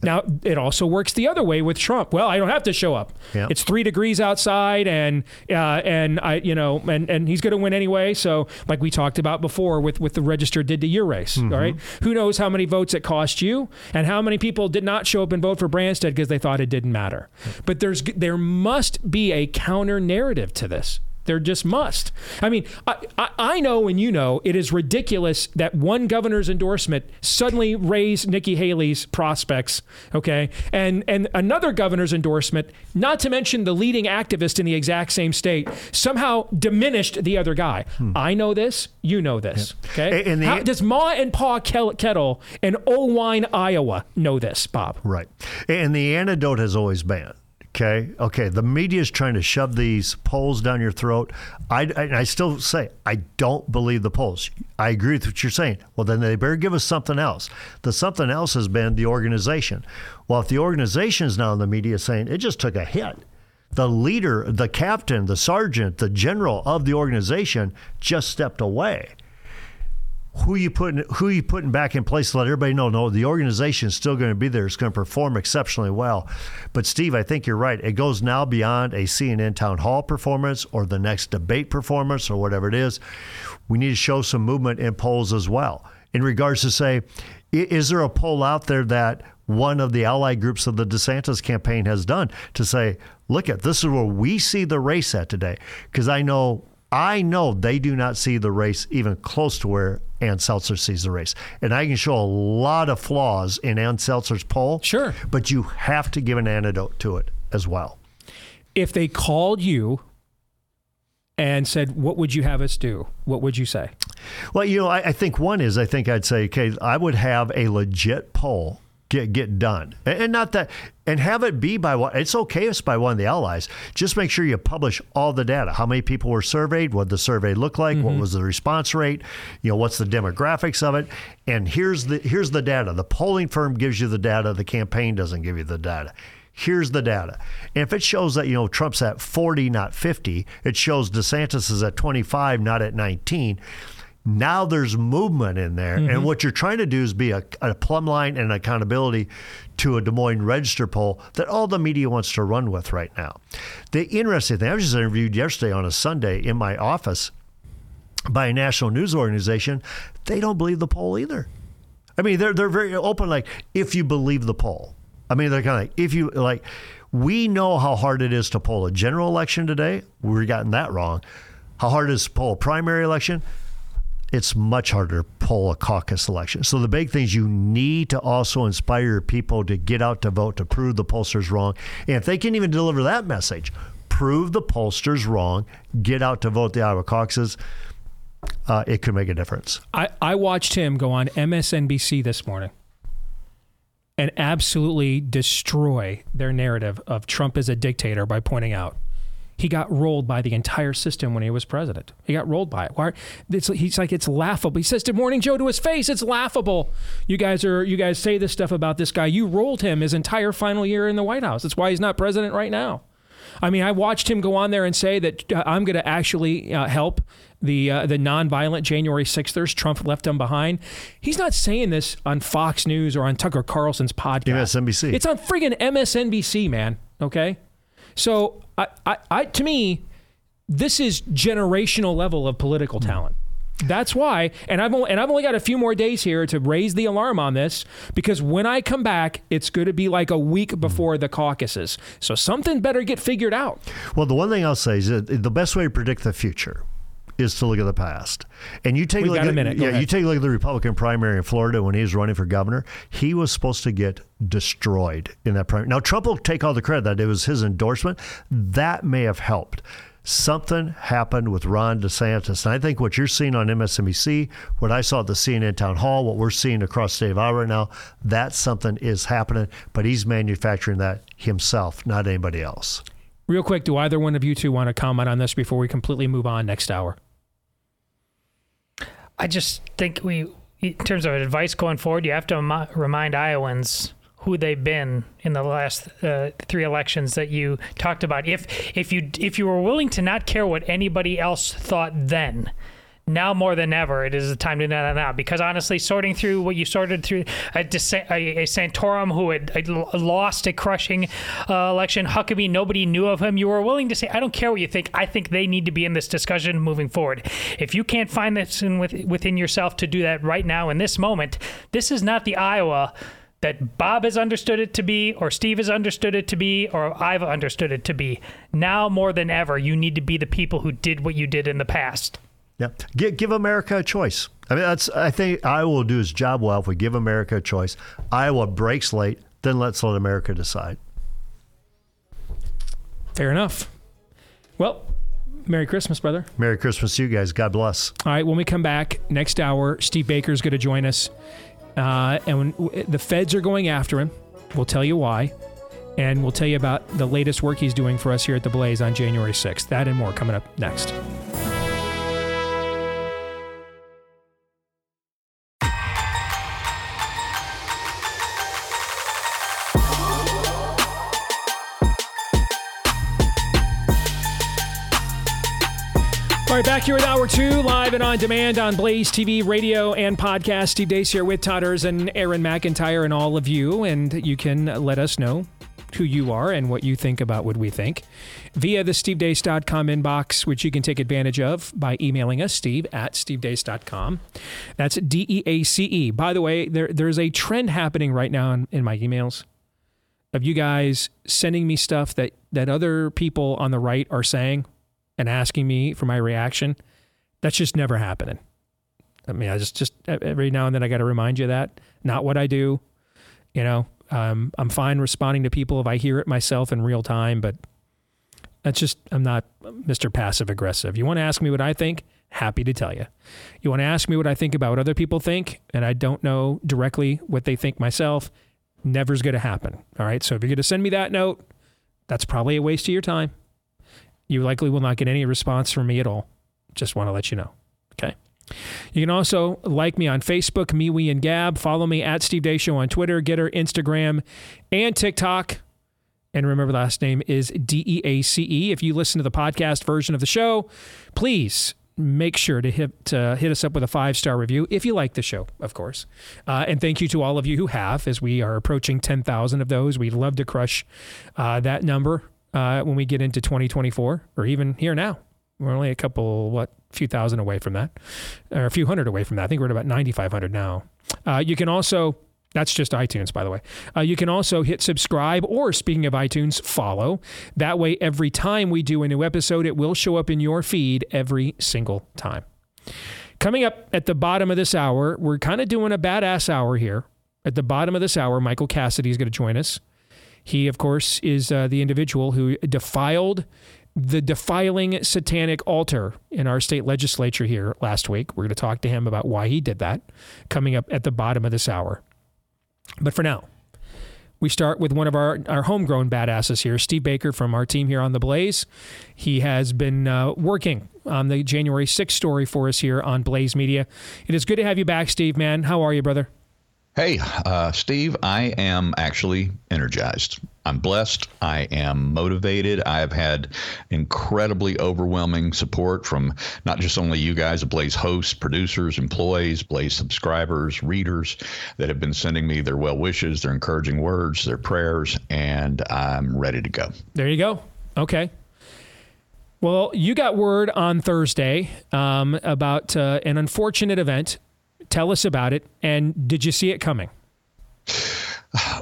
Now it also works the other way with Trump. Well, I don't have to show up. Yeah. It's three degrees outside, and uh, and I you know and, and he's going to win anyway. So like we talked about before with with the register did to your race. Mm-hmm. All right, who knows how many votes it cost you, and how many people did not show up and vote for Branstad because they thought it didn't matter. But there's there must be a counter narrative to this. There just must. I mean, I, I, I know and you know it is ridiculous that one governor's endorsement suddenly raised Nikki Haley's prospects, okay? And and another governor's endorsement, not to mention the leading activist in the exact same state, somehow diminished the other guy. Hmm. I know this, you know this, okay? And- and the- How, does Ma and Pa Kettle in Oelwein, Iowa know this, Bob? Right. And the antidote has always been okay, okay, the media is trying to shove these polls down your throat. I, I, I still say, I don't believe the polls. I agree with what you're saying. Well, then they better give us something else. The something else has been the organization. Well, if the organization is now in the media saying it just took a hit, the leader, the captain, the sergeant, the general of the organization just stepped away who you putting who you putting back in place to let everybody know no the organization is still going to be there. It's going to perform exceptionally well. But steve i think you're right. It goes now beyond a cnn town hall performance or the next debate performance or whatever it is. We need to show some movement in polls as well. In regards to say is there a poll out there that one of the ally groups of the DeSantis campaign has done to say, look at this is where we see the race at today. Because I know I know they do not see the race even close to where Ann Selzer sees the race. And I can show a lot of flaws in Ann Selzer's poll. Sure. But you have to give an antidote to it as well. If they called you and said, "What would you have us do?" What would you say? Well, you know, I, I think one is I think I'd say, okay, I would have a legit poll get get done, and, and not that, and have it be by one. It's okay if it's by one of the allies. Just make sure you publish all the data. How many people were surveyed? What the survey looked like? What mm-hmm. was the response rate? You know, what's the demographics of it? And here's the here's the data. The polling firm gives you the data. The campaign doesn't give you the data. Here's the data. And if it shows that, you know, Trump's at 40, not 50, it shows DeSantis is at 25, not at 19. Now there's movement in there. And mm-hmm. what you're trying to do is be a, a plumb line and accountability to a Des Moines Register poll that all the media wants to run with right now. The interesting thing, I was just interviewed yesterday on a Sunday in my office by a national news organization. They don't believe the poll either. I mean, they're they're very open. Like, if you believe the poll, I mean, they're kind of like, if you like, we know how hard it is to poll a general election today. We've gotten that wrong. How hard it is to poll a primary election. It's much harder to pull a caucus election. So the big thing is you need to also inspire people to get out to vote to prove the pollsters wrong. And if they can even deliver that message, prove the pollsters wrong, get out to vote the Iowa caucuses, uh, it could make a difference. I, I watched him go on MSNBC this morning and absolutely destroy their narrative of Trump as a dictator by pointing out he got rolled by the entire system when he was president. He got rolled by it. Why? It's, he's like it's laughable. He says "Good Morning Joe" to his face. It's laughable. You guys are you guys say this stuff about this guy. You rolled him his entire final year in the White House. That's why he's not president right now. I mean, I watched him go on there and say that uh, I'm going to actually uh, help the uh, the nonviolent January 6thers. Trump left them behind. He's not saying this on Fox News or on Tucker Carlson's podcast. MSNBC. It's on friggin' MSNBC, man. Okay, so I, I, I to me, this is generational level of political mm. talent. That's why, and I've only, and I've only got a few more days here to raise the alarm on this because when I come back, it's going to be like a week mm. before the caucuses. So something better get figured out. Well, the one thing I'll say is that the best way to predict the future is to look at the past. And you take We've a look got a at minute. Go yeah, ahead. you take a look at the Republican primary in Florida when he was running for governor. He was supposed to get destroyed in that primary. Now Trump will take all the credit that it was his endorsement. That may have helped. Something happened with Ron DeSantis. And I think what you're seeing on MSNBC, what I saw at the CNN town hall, what we're seeing across the state of Iowa right now, that something is happening, but he's manufacturing that himself, not anybody else. Real quick, do either one of you two want to comment on this before we completely move on next hour? I just think we, in terms of advice going forward, you have to remind Iowans who they've been in the last uh, three elections that you talked about. If if you if you were willing to not care what anybody else thought then. Now more than ever, it is the time to do that now. Because honestly, sorting through what you sorted through a, a, a Santorum who had l- lost a crushing uh, election, Huckabee, nobody knew of him. You were willing to say, "I don't care what you think. I think they need to be in this discussion moving forward." If you can't find this in with, within yourself to do that right now in this moment, this is not the Iowa that Bob has understood it to be, or Steve has understood it to be, or I've understood it to be. Now more than ever, you need to be the people who did what you did in the past. Yeah, give, give America a choice. I mean, that's. I think Iowa will do his job well if we give America a choice. Iowa breaks late, then let's let America decide. Fair enough. Well, Merry Christmas, brother. Merry Christmas to you guys. God bless. All right, when we come back next hour, Steve Baker's going to join us. Uh, and when w- the feds are going after him, we'll tell you why. And we'll tell you about the latest work he's doing for us here at the Blaze on January 6th. That and more coming up next. Back here at Hour 2, live and on demand on Blaze TV, radio, and podcast. Steve Deace here with Todders and Aaron McIntyre and all of you. And you can let us know who you are and what you think about what we think via the stevedeace.com inbox, which you can take advantage of by emailing us, steve at stevedeace.com. That's D E A C E. By the way, there, there's a trend happening right now in, in my emails of you guys sending me stuff that, that other people on the right are saying and asking me for my reaction. That's just never happening. I mean, I just just every now and then I got to remind you that. Not what I do. You know, um, I'm fine responding to people if I hear it myself in real time, but that's just I'm not Mr. Passive Aggressive. You want to ask me what I think? Happy to tell you. You want to ask me what I think about what other people think, and I don't know directly what they think myself. Never's going to happen. All right. So if you're going to send me that note, that's probably a waste of your time. You likely will not get any response from me at all. Just want to let you know. Okay. You can also like me on Facebook, MeWe, and Gab. Follow me at Steve Deace Show on Twitter, GETTR, Instagram, and TikTok. And remember, the last name is D E A C E. If you listen to the podcast version of the show, please make sure to hit to hit us up with a five star review if you like the show, of course. Uh, and thank you to all of you who have, as we are approaching ten thousand of those. We'd love to crush uh, that number uh, when we get into 2024 or even here now. We're only a couple, what, few thousand away from that, or a few hundred away from that. I think we're at about 9,500 now. Uh, you can also, that's just iTunes, by the way. Uh, you can also hit subscribe or, speaking of iTunes, follow. That way, every time we do a new episode, it will show up in your feed every single time. Coming up at the bottom of this hour, we're kind of doing a badass hour here. At the bottom of this hour, Michael Cassidy is going to join us. He, of course, is uh, the individual who defiled the defiling satanic altar in our state legislature here last week. We're going to talk to him about why he did that coming up at the bottom of this hour. But for now, we start with one of our, our homegrown badasses here, Steve Baker from our team here on The Blaze. He has been uh, working on the January 6th story for us here on Blaze Media. It is good to have you back, Steve, man. How are you, brother? Hey, uh, Steve, I am actually energized. I'm blessed. I am motivated. I have had incredibly overwhelming support from not just only you guys, Blaze hosts, producers, employees, Blaze subscribers, readers that have been sending me their well wishes, their encouraging words, their prayers, and I'm ready to go. There you go. Okay. Well, you got word on Thursday um, about uh, an unfortunate event Tell us about it. And did you see it coming?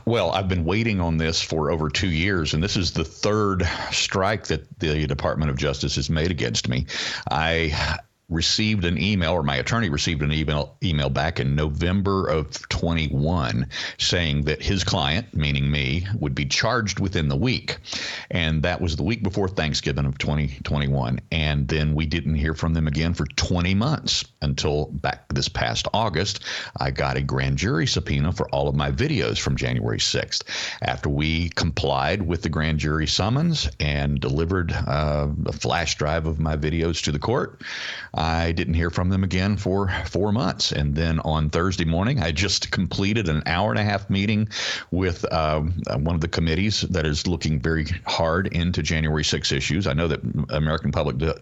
Well, I've been waiting on this for over two years, and this is the third strike that the Department of Justice has made against me. I received an email, or my attorney received an email email back in November of 21 saying that his client, meaning me, would be charged within the week. And that was the week before Thanksgiving of 2021. And then we didn't hear from them again for 20 months until back this past August. I got a grand jury subpoena for all of my videos from January 6th. After we complied with the grand jury summons and delivered uh, a flash drive of my videos to the court, I didn't hear from them again for four months. And then on Thursday morning, I just completed an hour and a half meeting with um, one of the committees that is looking very hard into January 6 issues. I know that American public do,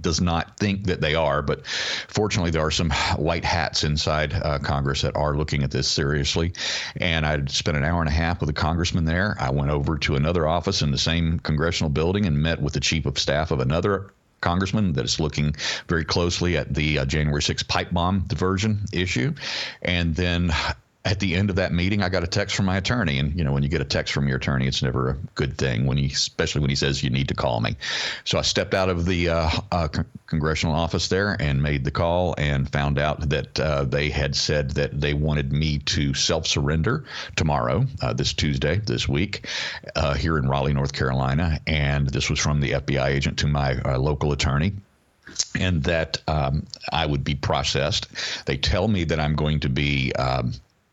does not think that they are, but fortunately, there are some white hats inside uh, Congress that are looking at this seriously. And I spent an hour and a half with a congressman there. I went over to another office in the same congressional building and met with the chief of staff of another congressman that is looking very closely at the uh, January 6 pipe bomb diversion issue. And then at the end of that meeting, I got a text from my attorney, and you know when you get a text from your attorney, it's never a good thing when he, especially when he says you need to call me. So I stepped out of the uh, uh, con- congressional office there and made the call, and found out that uh, they had said that they wanted me to self-surrender tomorrow, uh, this Tuesday, this week, uh, here in Raleigh, North Carolina, and this was from the FBI agent to my uh, local attorney and that um, I would be processed. They tell me that I'm going to be um,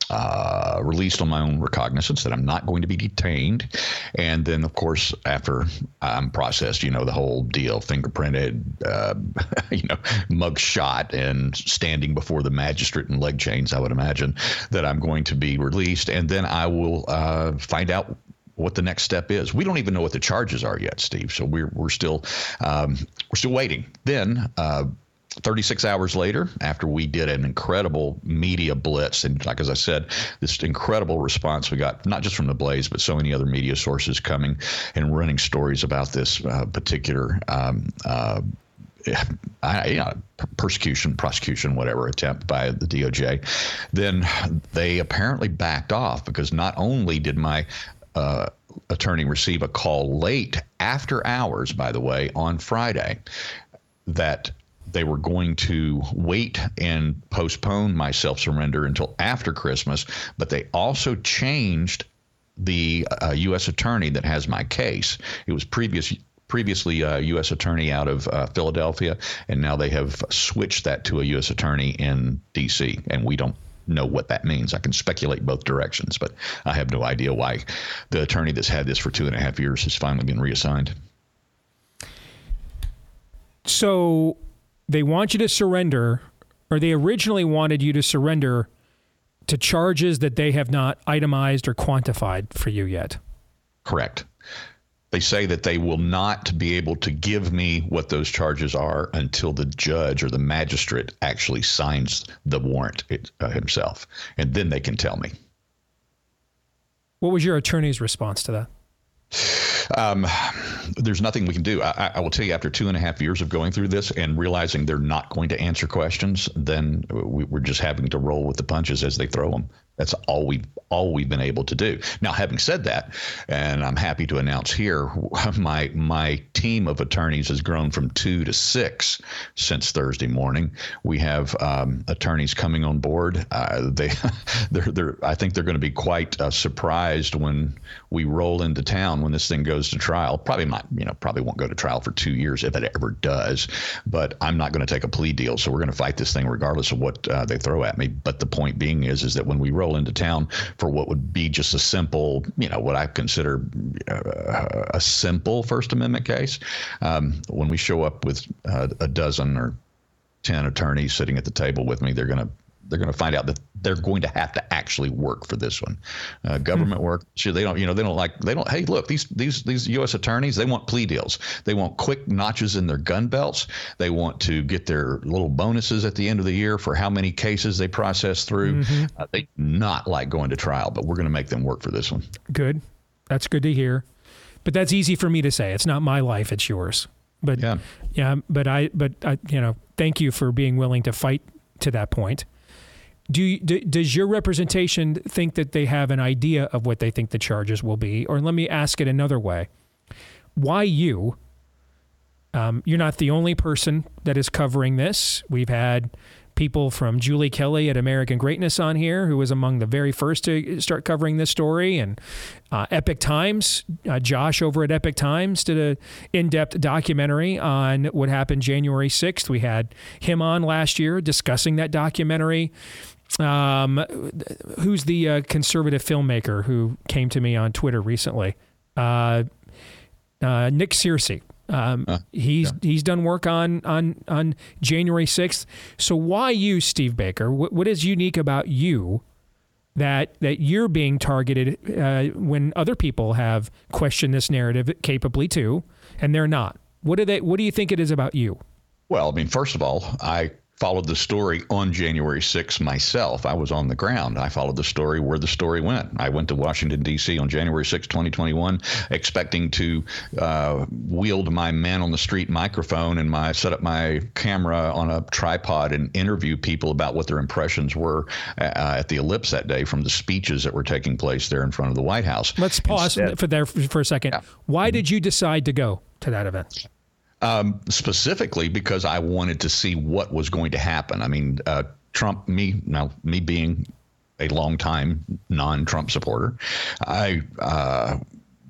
uh, released on my own recognizance that I'm not going to be detained. And then, of course, after I'm processed, you know, the whole deal fingerprinted, uh, [laughs] you know, mug shot and standing before the magistrate in leg chains, I would imagine that I'm going to be released. And then I will uh, find out what the next step is. We don't even know what the charges are yet, Steve. So we're we're still um, we're still waiting. Then uh, 36 hours later, after we did an incredible media blitz, and like as I said, this incredible response we got, not just from the Blaze, but so many other media sources coming and running stories about this uh, particular. Um, uh, I, you know, persecution, prosecution, whatever attempt by the DOJ, then they apparently backed off because not only did my uh, attorney receive a call late after hours, by the way, on Friday, that they were going to wait and postpone my self surrender until after Christmas, but they also changed the uh, U.S. attorney that has my case. It was previous previously a U.S. attorney out of uh, Philadelphia, and now they have switched that to a U.S. attorney in D.C. And we don't know what that means. I can speculate both directions, but I have no idea why the attorney that's had this for two and a half years has finally been reassigned. So they want you to surrender, or they originally wanted you to surrender to charges that they have not itemized or quantified for you yet. Correct. They say that they will not be able to give me what those charges are until the judge or the magistrate actually signs the warrant it, uh, himself, and then they can tell me. What was your attorney's response to that? Um, there's nothing we can do. I, I, will tell you, after two and a half years of going through this and realizing they're not going to answer questions, then we, we're just having to roll with the punches as they throw them. That's all we've all we've been able to do. Now, having said that, and I'm happy to announce here, [laughs] my my team of attorneys has grown from two to six since Thursday morning. We have um, attorneys coming on board. Uh, they, [laughs] they're, they're, I think they're going to be quite uh, surprised when we roll into town when this thing goes to trial, probably not, you know, probably won't go to trial for two years if it ever does. But I'm not going to take a plea deal, so we're going to fight this thing regardless of what uh, they throw at me. But the point being is, is that when we roll into town for what would be just a simple, you know, what I consider uh, a simple First Amendment case, um, when we show up with uh, a dozen or 10 attorneys sitting at the table with me, they're going to they're going to find out that they're going to have to actually work for this one. Uh, government work, sure, they don't, you know, they don't like, they don't. Hey, look, these these these U.S. attorneys, they want plea deals. They want quick notches in their gun belts. They want to get their little bonuses at the end of the year for how many cases they process through. Mm-hmm. Uh, they not like going to trial, but we're going to make them work for this one. Good, that's good to hear. But that's easy for me to say. It's not my life; it's yours. But yeah, yeah. But I, but I, you know, thank you for being willing to fight to that point. Do, do, does your representation think that they have an idea of what they think the charges will be? Or let me ask it another way: Why you? Um, you're not the only person that is covering this. We've had people from Julie Kelly at American Greatness on here, who was among the very first to start covering this story, and uh, Epoch Times. Uh, Josh over at Epoch Times did a in-depth documentary on what happened January 6th. We had him on last year discussing that documentary. Um, who's the uh, conservative filmmaker who came to me on Twitter recently? Uh, uh, Nick Searcy um, he's yeah. he's done work on on on January sixth. So why you, Steve Baker? What, what is unique about you that that you're being targeted uh, when other people have questioned this narrative capably too, and they're not? What do they? What do you think it is about you? Well, I mean, first of all, I followed the story on January 6th myself. I was on the ground. I followed the story where the story went. I went to Washington, D.C. on January 6, 2021, expecting to uh, wield my man on the street microphone and my set up my camera on a tripod and interview people about what their impressions were uh, at the ellipse that day from the speeches that were taking place there in front of the White House. Let's pause Instead, for there for a second. Yeah. Why did you decide to go to that event? Um, specifically because I wanted to see what was going to happen. I mean, uh, Trump, me now, me being a longtime non-Trump supporter, I uh,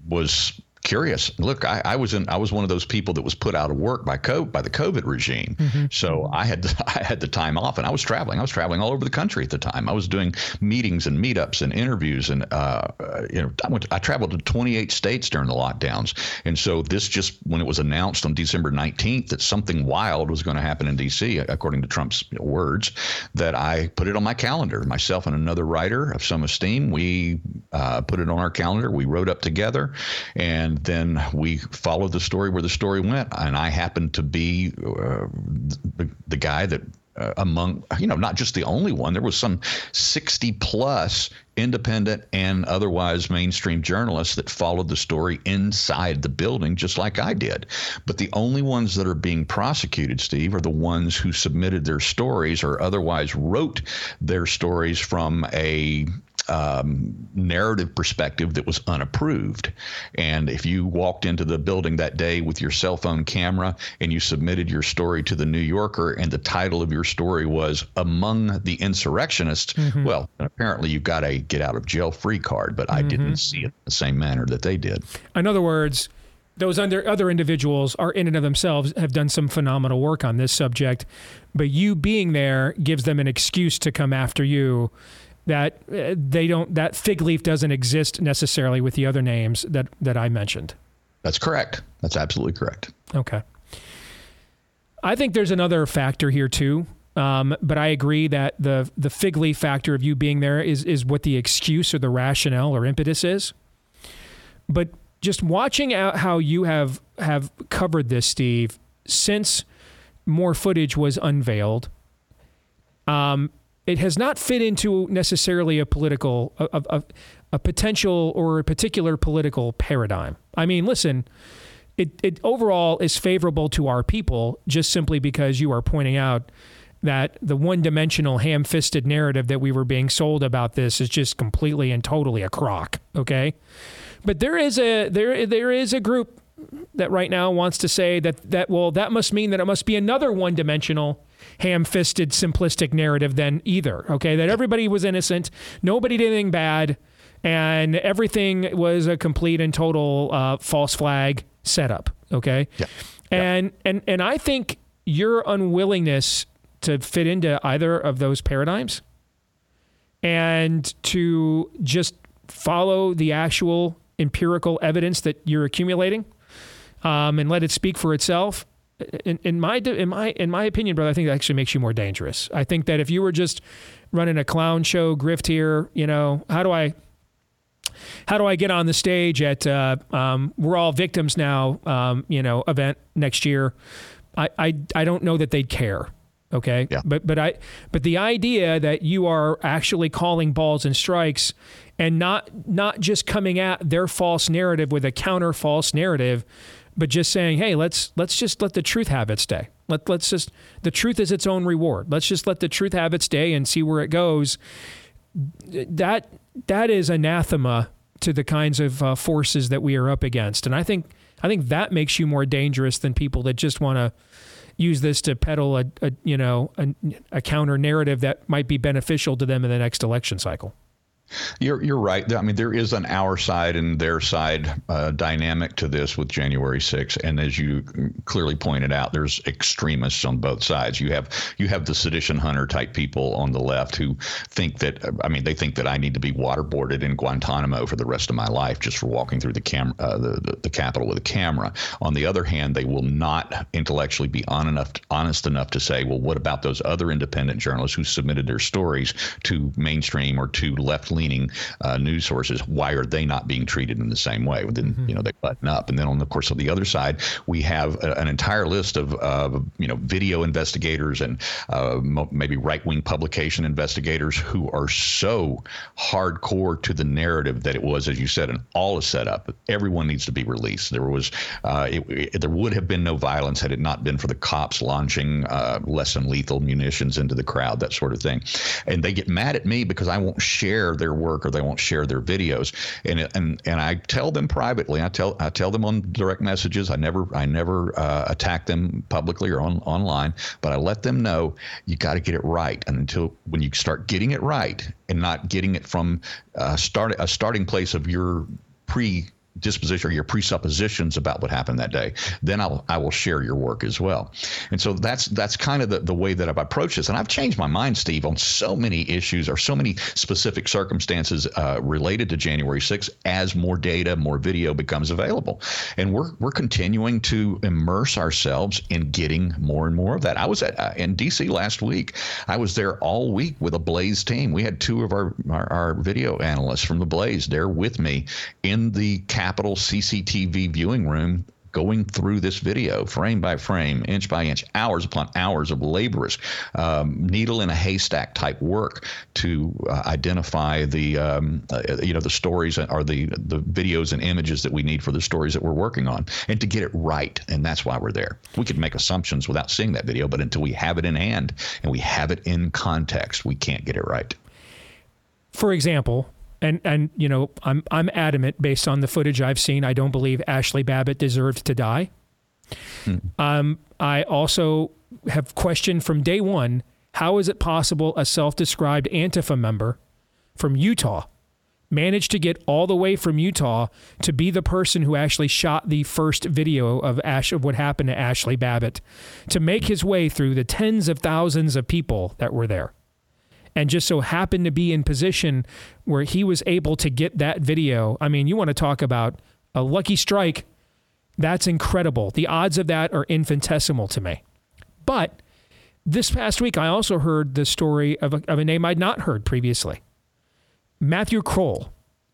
was curious. Look, I, I, was in. I was one of those people that was put out of work by COVID, by the COVID regime. Mm-hmm. So I had [laughs] I had the time off, and I was traveling. I was traveling all over the country at the time. I was doing meetings and meetups and interviews, and uh, you know, I went. To, I traveled to 28 states during the lockdowns, and so this just when it was announced on December 19th that something wild was going to happen in D.C. according to Trump's words, that I put it on my calendar. Myself and another writer of some esteem, we uh, put it on our calendar. We wrote up together, and and then we followed the story where the story went. And I happened to be uh, the, the, guy that uh, among you know not just the only one there was some 60 plus independent and otherwise mainstream journalists that followed the story inside the building just like I did but the only ones that are being prosecuted Steve are the ones who submitted their stories or otherwise wrote their stories from a um, narrative perspective that was unapproved. And if you walked into the building that day with your cell phone camera and you submitted your story to the New Yorker and the title of your story was Among the Insurrectionists, mm-hmm. well, apparently you've got a get out of jail free card, but I mm-hmm. didn't see it in the same manner that they did. In other words, those under, other individuals are in and of themselves have done some phenomenal work on this subject, but you being there gives them an excuse to come after you that uh, they don't that fig leaf doesn't exist necessarily with the other names that that I mentioned. That's correct. That's absolutely correct. Okay. I think there's another factor here too. Um, but I agree that the the fig leaf factor of you being there is is what the excuse or the rationale or impetus is. But just watching out how you have have covered this, Steve, since more footage was unveiled, um, it has not fit into necessarily a political, a, a, a potential or a particular political paradigm. I mean, listen, it, it overall is favorable to our people just simply because you are pointing out that the one dimensional ham fisted narrative that we were being sold about this is just completely and totally a crock. Okay. But there is a there there is a group that right now wants to say that that well that must mean that it must be another one dimensional ham fisted, simplistic narrative than either. Okay, that everybody was innocent, nobody did anything bad, and everything was a complete and total uh, false flag setup. Okay, Yeah. and and and I think your unwillingness to fit into either of those paradigms and to just follow the actual empirical evidence that you're accumulating um, and let it speak for itself. In, in my in my in my opinion, brother, I think that actually makes you more dangerous. I think that if you were just running a clown show grift here, you know, how do I how do I get on the stage at uh, um, We're All Victims Now, um, you know, event next year? I, I, I don't know that they'd care. Okay. Yeah. But but I but the idea that you are actually calling balls and strikes and not not just coming at their false narrative with a counter false narrative, but just saying, hey, let's let's just let the truth have its day. Let let's just the truth is its own reward. Let's just let the truth have its day and see where it goes. That that is anathema to the kinds of uh, forces that we are up against, and I think I think that makes you more dangerous than people that just want to use this to peddle a, a you know a, a counter narrative that might be beneficial to them in the next election cycle. You're you're right. I mean, there is an our side and their side uh, dynamic to this with January 6th, and as you clearly pointed out, there's extremists on both sides. You have you have the sedition hunter type people on the left who think that I mean they think that I need to be waterboarded in Guantanamo for the rest of my life just for walking through the cam uh, the, the the Capitol with a camera. On the other hand, they will not intellectually be on enough honest enough to say, well, what about those other independent journalists who submitted their stories to mainstream or to left leaning uh, news sources, why are they not being treated in the same way? Then you know they button up, and then on the course of the other side, we have a, an entire list of uh, you know video investigators and uh, mo- maybe right wing publication investigators who are so hardcore to the narrative that it was, as you said, an all a setup. Everyone needs to be released. There was uh, it, it, there would have been no violence had it not been for the cops launching uh, less than lethal munitions into the crowd, that sort of thing, and they get mad at me because I won't share their work or they won't share their videos. And and and I tell them privately. I tell I tell them on direct messages. I never I never uh, attack them publicly or on online, but I let them know you got to get it right. And until when you start getting it right and not getting it from uh, start a starting place of your pre disposition or your presuppositions about what happened that day, then I'll I will share your work as well. And so that's that's kind of the, the way that I've approached this. And I've changed my mind, Steve, on so many issues or so many specific circumstances uh, related to January 6th as more data, more video becomes available. And we're we're continuing to immerse ourselves in getting more and more of that. I was at uh, in DC last week. I was there all week with a Blaze team. We had two of our our, our video analysts from the Blaze there with me in the Capitol CCTV viewing room going through this video frame by frame, inch by inch, hours upon hours of laborious um, needle in a haystack type work to uh, identify the um, uh, you know the stories or the the videos and images that we need for the stories that we're working on, and to get it right. And that's why we're there. We could make assumptions without seeing that video, but until we have it in hand and we have it in context, we can't get it right. For example, and and you know I'm I'm adamant based on the footage I've seen. I don't believe Ashley Babbitt deserved to die. Um, I also have questioned from day one how is it possible a self-described Antifa member from Utah managed to get all the way from Utah to be the person who actually shot the first video of Ash of what happened to Ashley Babbitt to make his way through the tens of thousands of people that were there and just so happened to be in position where he was able to get that video. I mean, you want to talk about a lucky strike. That's incredible. The odds of that are infinitesimal to me. But this past week, I also heard the story of a, of a name I'd not heard previously Matthew Kroll.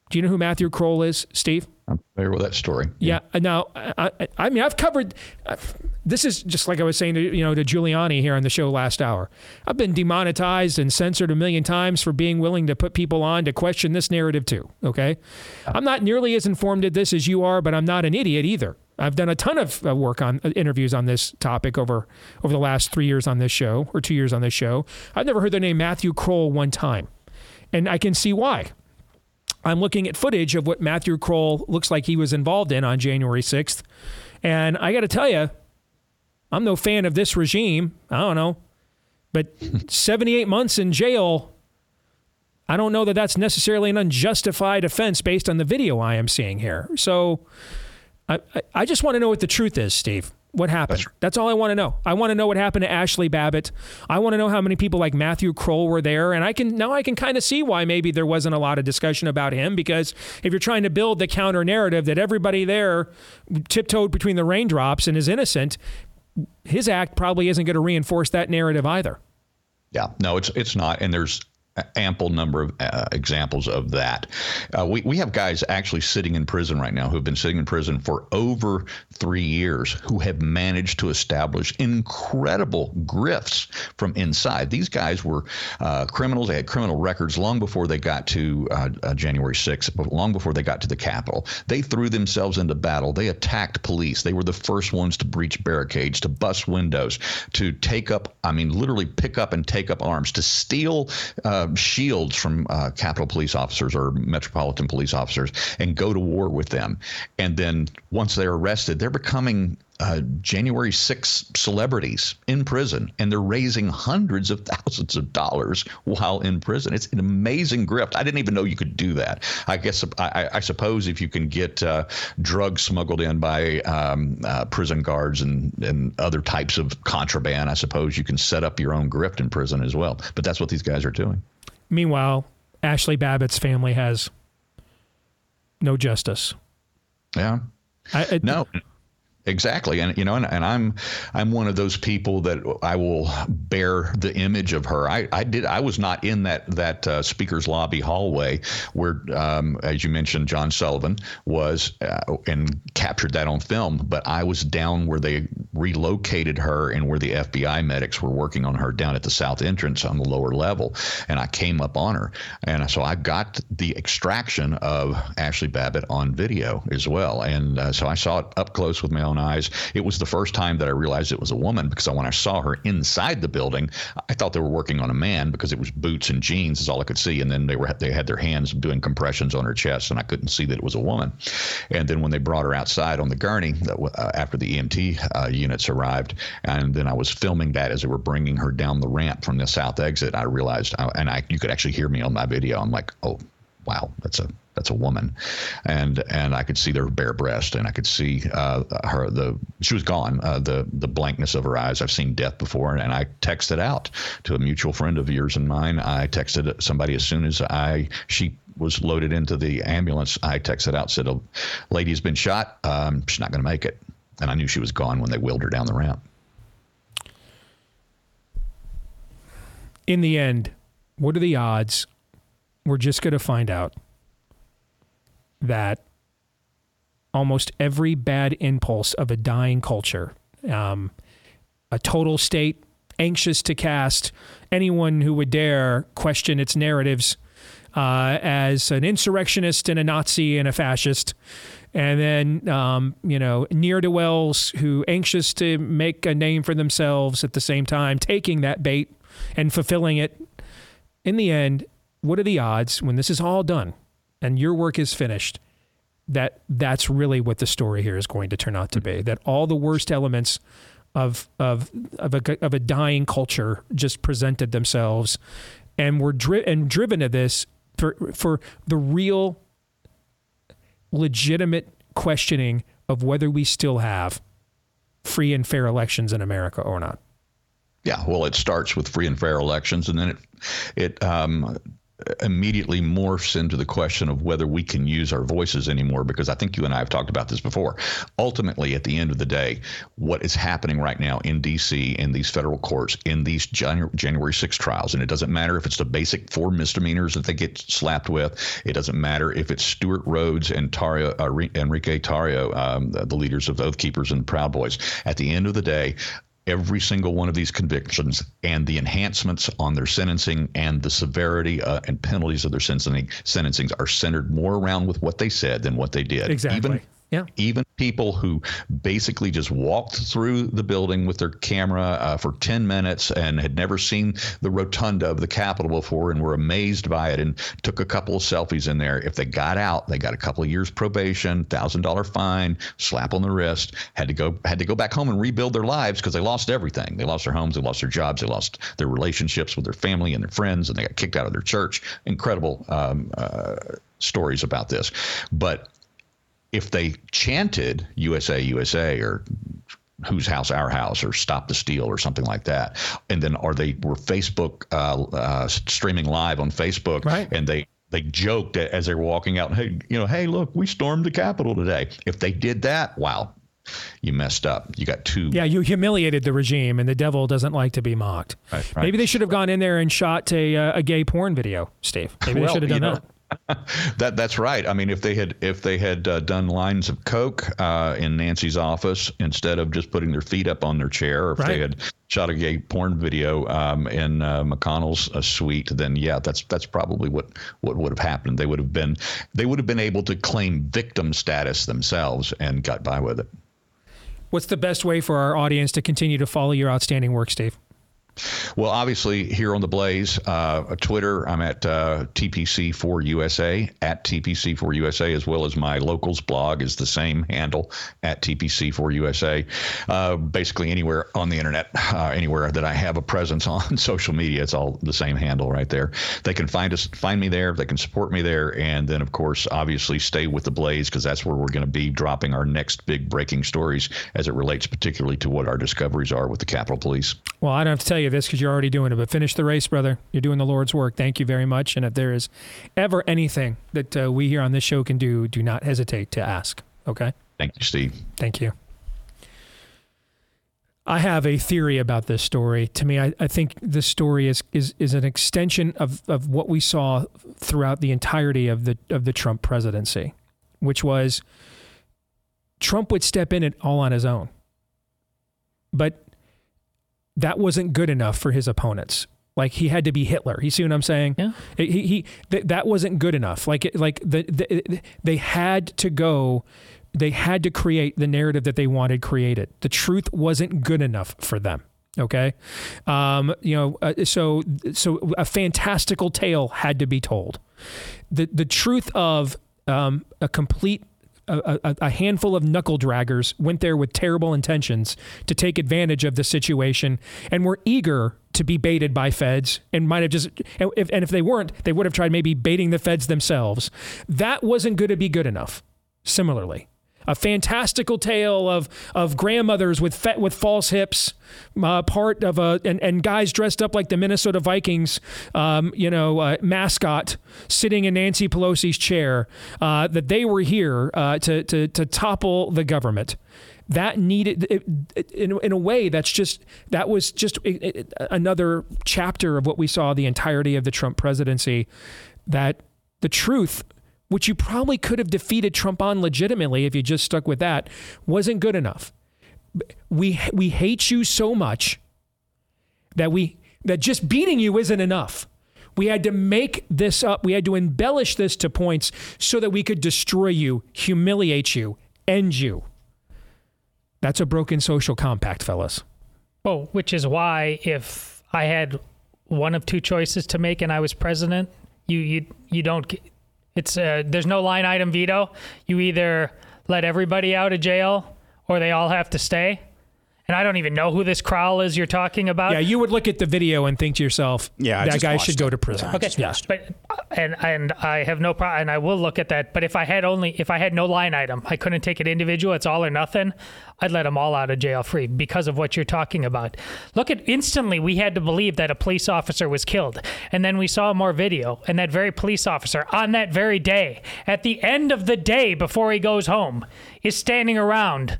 Do you know who Matthew Kroll is, Steve? I'm familiar with that story. Yeah. Now, I, I, I mean, I've covered. Uh, this is just like I was saying to you know to Giuliani here on the show last hour. I've been demonetized and censored a million times for being willing to put people on to question this narrative too. Okay, I'm not nearly as informed at this as you are, but I'm not an idiot either. I've done a ton of uh, work on uh, interviews on this topic over over the last three years on this show or two years on this show. I've never heard the name Matthew Kroll one time, and I can see why. I'm looking at footage of what Matthew Kroll looks like he was involved in on January 6th. And I got to tell you, I'm no fan of this regime. I don't know. But [laughs] 78 months in jail I don't know that that's necessarily an unjustified offense based on the video I am seeing here. So I, I, I just want to know what the truth is, Steve. What happened? That's, That's, all I want to know. I want to know what happened to Ashley Babbitt. I want to know how many people like Matthew Kroll were there, and I can now I can kind of see why maybe there wasn't a lot of discussion about him because if you're trying to build the counter narrative that everybody there tiptoed between the raindrops and is innocent, his act probably isn't going to reinforce that narrative either. Yeah, no, it's it's not, and there's ample number of uh, examples of that. Uh, we, we have guys actually sitting in prison right now who have been sitting in prison for over three years who have managed to establish incredible grifts from inside. These guys were uh, criminals. They had criminal records long before they got to uh, uh, January 6th, long before they got to the Capitol. They threw themselves into battle. They attacked police. They were the first ones to breach barricades, to bust windows, to take up, I mean, literally pick up and take up arms, to steal uh, shields from uh, Capitol police officers or Metropolitan police officers and go to war with them. And then once they're arrested, they're becoming uh, January 6 celebrities in prison, and they're raising hundreds of thousands of dollars while in prison. It's an amazing grift. I didn't even know you could do that. I guess I, I suppose if you can get uh, drugs smuggled in by um, uh, prison guards and, and other types of contraband, I suppose you can set up your own grift in prison as well. But that's what these guys are doing. Meanwhile, Ashley Babbitt's family has no justice. Yeah. I, I, no. Exactly, and you know, and, and, I'm I'm one of those people that I will bear the image of her. I, I did I was not in that that uh, speaker's lobby hallway where, um, as you mentioned, John Sullivan was uh, and captured that on film. But I was down where they relocated her and where the FBI medics were working on her down at the south entrance on the lower level, and I came up on her, and so I got the extraction of Ashley Babbitt on video as well, and uh, so I saw it up close with my own own eyes. It was the first time that I realized it was a woman because when I saw her inside the building, I thought they were working on a man because it was boots and jeans is all I could see, and then they were they had their hands doing compressions on her chest, and I couldn't see that it was a woman. And then when they brought her outside on the gurney uh, after the EMT uh, units arrived, and then I was filming that as they were bringing her down the ramp from the south exit, I realized, uh, and I you could actually hear me on my video. I'm like, oh wow, that's a that's a woman, and and I could see their bare breast, and I could see uh, her the she was gone, uh, the the blankness of her eyes. I've seen death before, and I texted out to a mutual friend of yours and mine. I texted somebody as soon as I she was loaded into the ambulance. I texted out said a lady's been shot. Um, she's not going to make it, and I knew she was gone when they wheeled her down the ramp. In the end, what are the odds? We're just going to find out that almost every bad impulse of a dying culture, um, a total state anxious to cast anyone who would dare question its narratives uh, as an insurrectionist and a Nazi and a fascist. And then, um, you know, near to wells who anxious to make a name for themselves at the same time, taking that bait and fulfilling it. In the end, what are the odds when this is all done and your work is finished that that's really what the story here is going to turn out to be. That all the worst elements of of of a, of a dying culture just presented themselves, and were dri- and driven to this for for the real, legitimate questioning of whether we still have free and fair elections in America or not. Yeah, well, it starts with free and fair elections, and then it it um, immediately morphs into the question of whether we can use our voices anymore because I think you and I have talked about this before. Ultimately, at the end of the day, what is happening right now in DC in these federal courts in these January, January 6 trials, and it doesn't matter if it's the basic four misdemeanors that they get slapped with, it doesn't matter if it's Stewart Rhodes and Tarrio, uh, Enrique Tarrio, um, the, the leaders of Oath Keepers and Proud Boys. At the end of the day, every single one of these convictions and the enhancements on their sentencing and the severity uh, and penalties of their sentencing sentencings are centered more around with what they said than what they did. Exactly. Even, yeah. Even people who basically just walked through the building with their camera uh, for 10 minutes and had never seen the rotunda of the Capitol before and were amazed by it and took a couple of selfies in there. If they got out, they got a couple of years probation, thousand dollar fine, slap on the wrist, had to go had to go back home and rebuild their lives because they lost everything. They lost their homes, they lost their jobs, they lost their relationships with their family and their friends, and they got kicked out of their church. Incredible um, uh, stories about this, but if they chanted USA, USA, or whose house our house or stop the steal or something like that and then or they were facebook uh, uh, streaming live on facebook Right. and they they joked as they were walking out hey you know hey look we stormed the capitol today if they did that wow you messed up you got two Yeah, you humiliated the regime, and the devil doesn't like to be mocked. Right, right. Maybe they should have gone in there and shot a, uh, a gay porn video, Steve. Maybe they should have you done know, that. [laughs] That that's right. I mean, if they had if they had uh, done lines of coke uh, in Nancy's office instead of just putting their feet up on their chair, or if Right. they had shot a gay porn video um, in uh, McConnell's uh, suite, then yeah, that's that's probably what what would have happened. They would have been they would have been able to claim victim status themselves and got by with it. What's the best way for our audience to continue to follow your outstanding work, Steve? Well, obviously, here on the Blaze, uh, Twitter, I'm at uh, TPC4USA, at TPC4USA, as well as my locals blog is the same handle, at TPC4USA. Uh, basically, anywhere on the internet, uh, anywhere that I have a presence on [laughs] social media, it's all the same handle right there. They can find us, find me there. They can support me there, and then, of course, obviously, stay with the Blaze because that's where we're going to be dropping our next big breaking stories as it relates particularly to what our discoveries are with the Capitol Police. Well, I don't have to tell you this because you're already doing it, but finish the race, brother. You're doing the Lord's work. Thank you very much. And if there is ever anything that uh, we here on this show can do, do not hesitate to ask. Okay? Thank you, Steve. Thank you. I have a theory about this story. To me, I, I think this story is, is is an extension of, of what we saw throughout the entirety of the of the Trump presidency, which was Trump would step in it all on his own. But that wasn't good enough for his opponents. Like he had to be Hitler. You see what I'm saying? Yeah. He, he th- that wasn't good enough. Like like the, the they had to go. They had to create the narrative that they wanted created. The truth wasn't good enough for them. Okay, um, you know, uh, so so a fantastical tale had to be told. The the truth of um, a complete a, a, handful of knuckle draggers went there with terrible intentions to take advantage of the situation and were eager to be baited by feds and might have just and if, and if they weren't they would have tried maybe baiting the feds themselves. That wasn't going to be good enough. Similarly a fantastical tale of of grandmothers with fa- with false hips, uh, part of a and, and guys dressed up like the Minnesota Vikings, um, you know, uh, mascot sitting in Nancy Pelosi's chair. Uh, that they were here uh, to to to topple the government. That needed it, it, in in a way that's just that was just it, another chapter of what we saw the entirety of the Trump presidency. That the truth which you probably could have defeated Trump on legitimately if you just stuck with that, wasn't good enough. We we hate you so much that we that just beating you isn't enough. We had to make this up. We had to embellish this to points so that we could destroy you, humiliate you, end you. That's a broken social compact, fellas. Well, which is why if I had one of two choices to make and I was president, you you you don't. It's uh, there's no line item veto. You either let everybody out of jail or they all have to stay. And I don't even know who this Kroll is you're talking about. Yeah, you would look at the video and think to yourself, Yeah, I that guy watched should go to prison. Yeah, Okay, just watched but uh, and and I have no problem, and I will look at that. But if I had only, if I had no line item, I couldn't take it individual. It's all or nothing. I'd let them all out of jail free because of what you're talking about. Look at instantly, we had to believe that a police officer was killed, and then we saw more video, and that very police officer on that very day, at the end of the day before he goes home, is standing around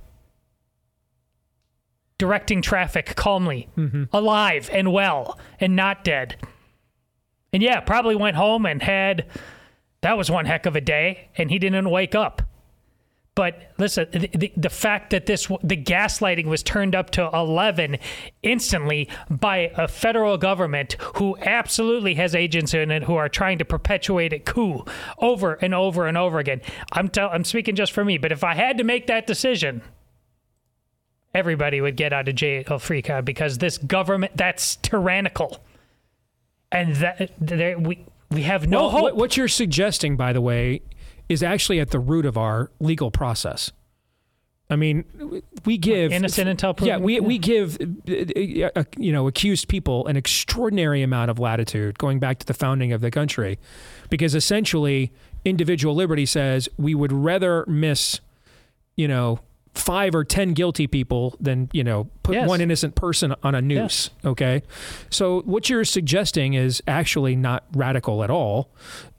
directing traffic calmly, mm-hmm. alive and well, and not dead. And yeah, probably went home and had that was one heck of a day, and he didn't wake up. But listen, the, the fact that this the gaslighting was turned up to 11 instantly by a federal government who absolutely has agents in it who are trying to perpetuate a coup over and over and over again. I'm tell, I'm speaking just for me, but if I had to make that decision, everybody would get out of jail free card because this government that's tyrannical. And that there, we we have no well, hope. What, what you're suggesting, by the way, is actually at the root of our legal process. I mean, we give innocent until proven. Yeah, we we give uh, uh, you know accused people an extraordinary amount of latitude going back to the founding of the country, because essentially individual liberty says we would rather miss, you know, five or ten guilty people than you know put Yes. one innocent person on a noose. Okay, so what you're suggesting is actually not radical at all.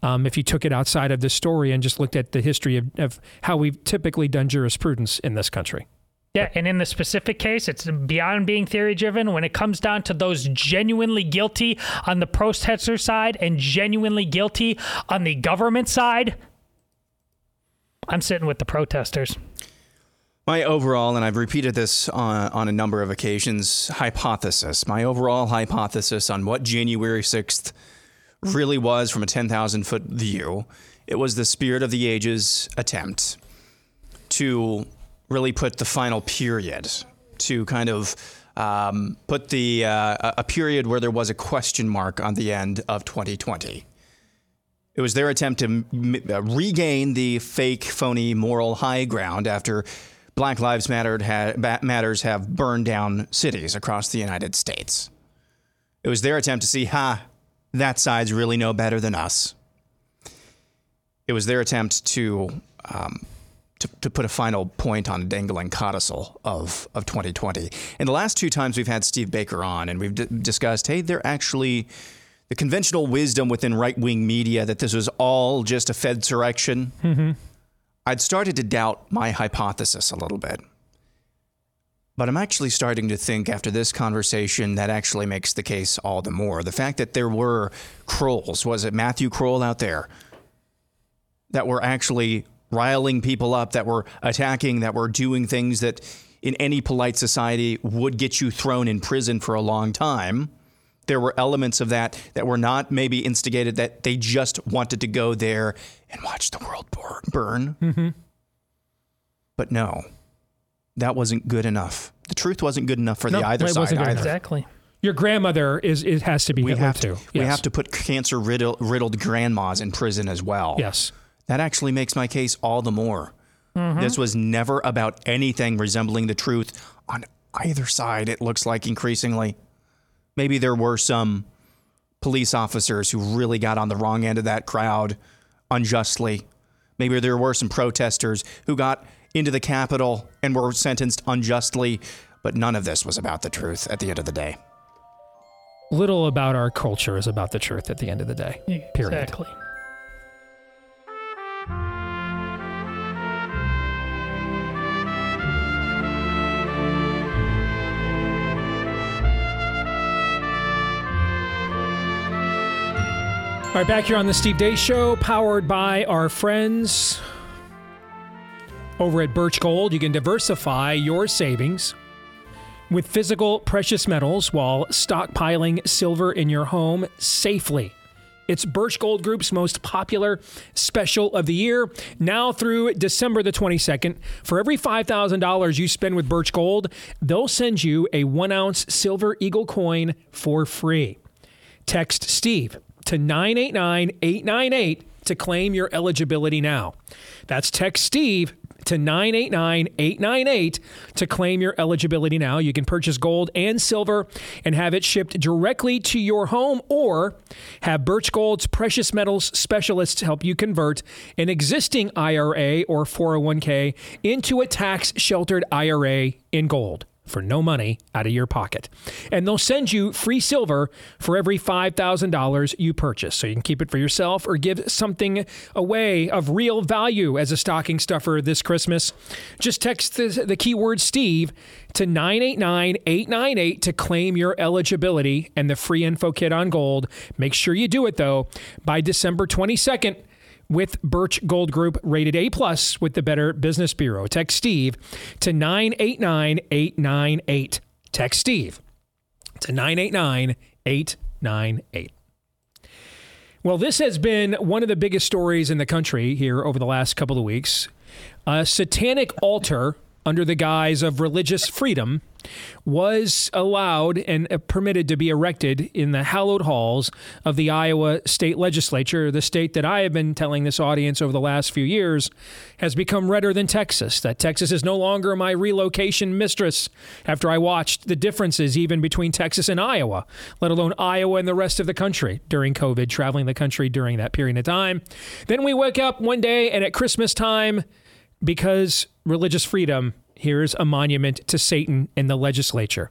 Um, if you took it outside of this story and just looked at the history of, of how we've typically done jurisprudence in this country. Yeah, and in the specific case, it's beyond being theory driven. When it comes down to those genuinely guilty on the protester side and genuinely guilty on the government side, I'm sitting with the protesters. My overall, and I've repeated this on, on a number of occasions, hypothesis. My overall hypothesis on what January 6th really was from a 10,000 foot view, it was the spirit of the ages attempt to really put the final period, to kind of um, put the uh, a period where there was a question mark on the end of 2020. It was their attempt to m- regain the fake, phony moral high ground after Black Lives Mattered ha- Matters have burned down cities across the United States. It was their attempt to see, ha, that side's really no better than us. It was their attempt to um, to, to put a final point on a dangling codicil of, of 2020. And the last two times we've had Steve Baker on and we've d- discussed, hey, they're actually the conventional wisdom within right wing media that this was all just a Fedsurrection. I'd started to doubt my hypothesis a little bit. But I'm actually starting to think after this conversation that actually makes the case all the more. The fact that there were Krolls, was it Matthew Kroll out there, that were actually riling people up, that were attacking, that were doing things that in any polite society would get you thrown in prison for a long time. There were elements of that that were not maybe instigated, that they just wanted to go there and watch the world bur- burn. Mm-hmm. But no, that wasn't good enough. The truth wasn't good enough for No, the either side either. Exactly. Your grandmother is it has to be We have to, too. we Yes. have to put cancer riddled, riddled grandmas in prison as well. Yes. That actually makes my case all the more. Mm-hmm. This was never about anything resembling the truth on either side, it looks like increasingly. Maybe there were some police officers who really got on the wrong end of that crowd unjustly. Maybe there were some protesters who got into the Capitol and were sentenced unjustly, but none of this was about the truth at the end of the day. Little about our culture is about the truth at the end of the day. Period. Exactly. All right, back here on the Steve Deace Show, powered by our friends over at Birch Gold. You can diversify your savings with physical precious metals while stockpiling silver in your home safely. It's Birch Gold Group's most popular special of the year. Now through December the 22nd, for every $5,000 you spend with Birch Gold, they'll send you a one ounce silver eagle coin for free. Text Steve to 989 898 to claim your eligibility now. That's text Steve to 989 898 to claim your eligibility now. You can purchase gold and silver and have it shipped directly to your home or have Birch Gold's precious metals specialists help you convert an existing IRA or 401k into a tax sheltered IRA in gold for no money out of your pocket. And they'll send you free silver for every $5,000 you purchase. So you can keep it for yourself or give something away of real value as a stocking stuffer this Christmas. Just text the, the keyword Steve to 989 898 to claim your eligibility and the free info kit on gold. Make sure you do it though by December 22nd with Birch Gold Group, rated A plus with the Better Business Bureau. Text Steve to 989 898. Text Steve to 989 898. Well, this has been one of the biggest stories in the country here over the last couple of weeks. A satanic altar under the guise of religious freedom was allowed and uh, permitted to be erected in the hallowed halls of the Iowa state legislature, the state that I have been telling this audience over the last few years has become redder than Texas. That Texas is no longer my relocation mistress after I watched the differences even between Texas and Iowa, let alone Iowa and the rest of the country during COVID, traveling the country during that period of time. Then we wake up one day and at Christmas time, because religious freedom Here's a monument to Satan in the legislature.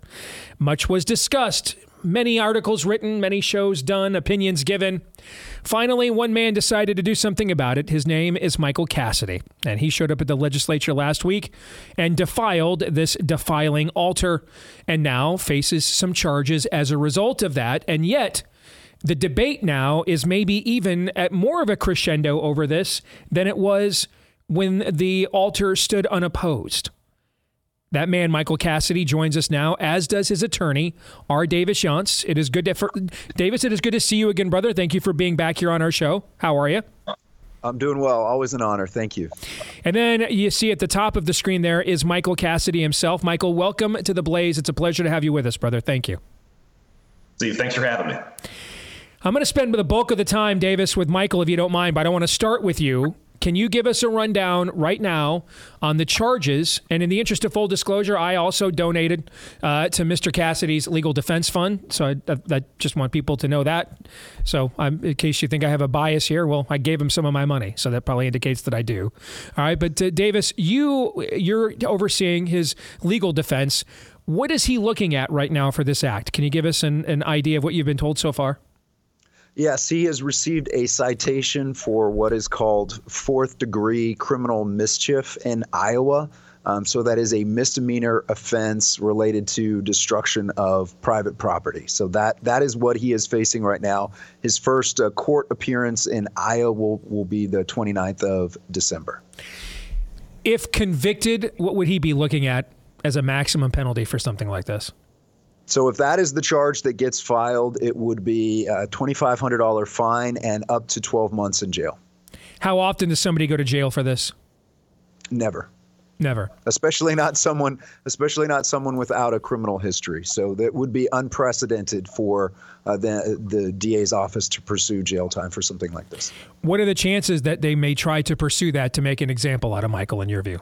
Much was discussed, many articles written, many shows done, opinions given. Finally, one man decided to do something about it. His name is Michael Cassidy, and he showed up at the legislature last week and defiled this defiling altar and now faces some charges as a result of that. And yet, the debate now is maybe even at more of a crescendo over this than it was when the altar stood unopposed. That man, Michael Cassidy, joins us now, as does his attorney, R. Davis Younts. It is good to, for, Davis. It is good to see you again, brother. Thank you for being back here on our show. How are you? I'm doing well. Always an honor. Thank you. And then you see at the top of the screen there is Michael Cassidy himself. Michael, welcome to the Blaze. It's a pleasure to have you with us, brother. Thank you. Steve, thanks for having me. I'm going to spend the bulk of the time, Davis, with Michael, if you don't mind, but I don't want to start with you can you give us a rundown right now on the charges? And in the interest of full disclosure, I also donated uh, to Mr. Cassidy's legal defense fund. So I, I, I just want people to know that. So I'm, in case you think I have a bias here, well, I gave him some of my money, so that probably indicates that I do. All right, but uh, Davis, you you're overseeing his legal defense. What is he looking at right now for this act? Can you give us an, an idea of what you've been told so far? Yes, he has received a citation for what is called fourth degree criminal mischief in Iowa. Um, so that is a misdemeanor offense related to destruction of private property. So that that is what he is facing right now. His first uh, court appearance in Iowa will, will be the 29th of December. If convicted, what would he be looking at as a maximum penalty for something like this? So if that is the charge that gets filed, it would be a $2,500 fine and up to 12 months in jail. How often does somebody go to jail for this? Never. Never. Especially not someone, especially not someone without a criminal history. So that would be unprecedented for uh, the the DA's office to pursue jail time for something like this. What are the chances that they may try to pursue that to make an example out of Michael, in your view?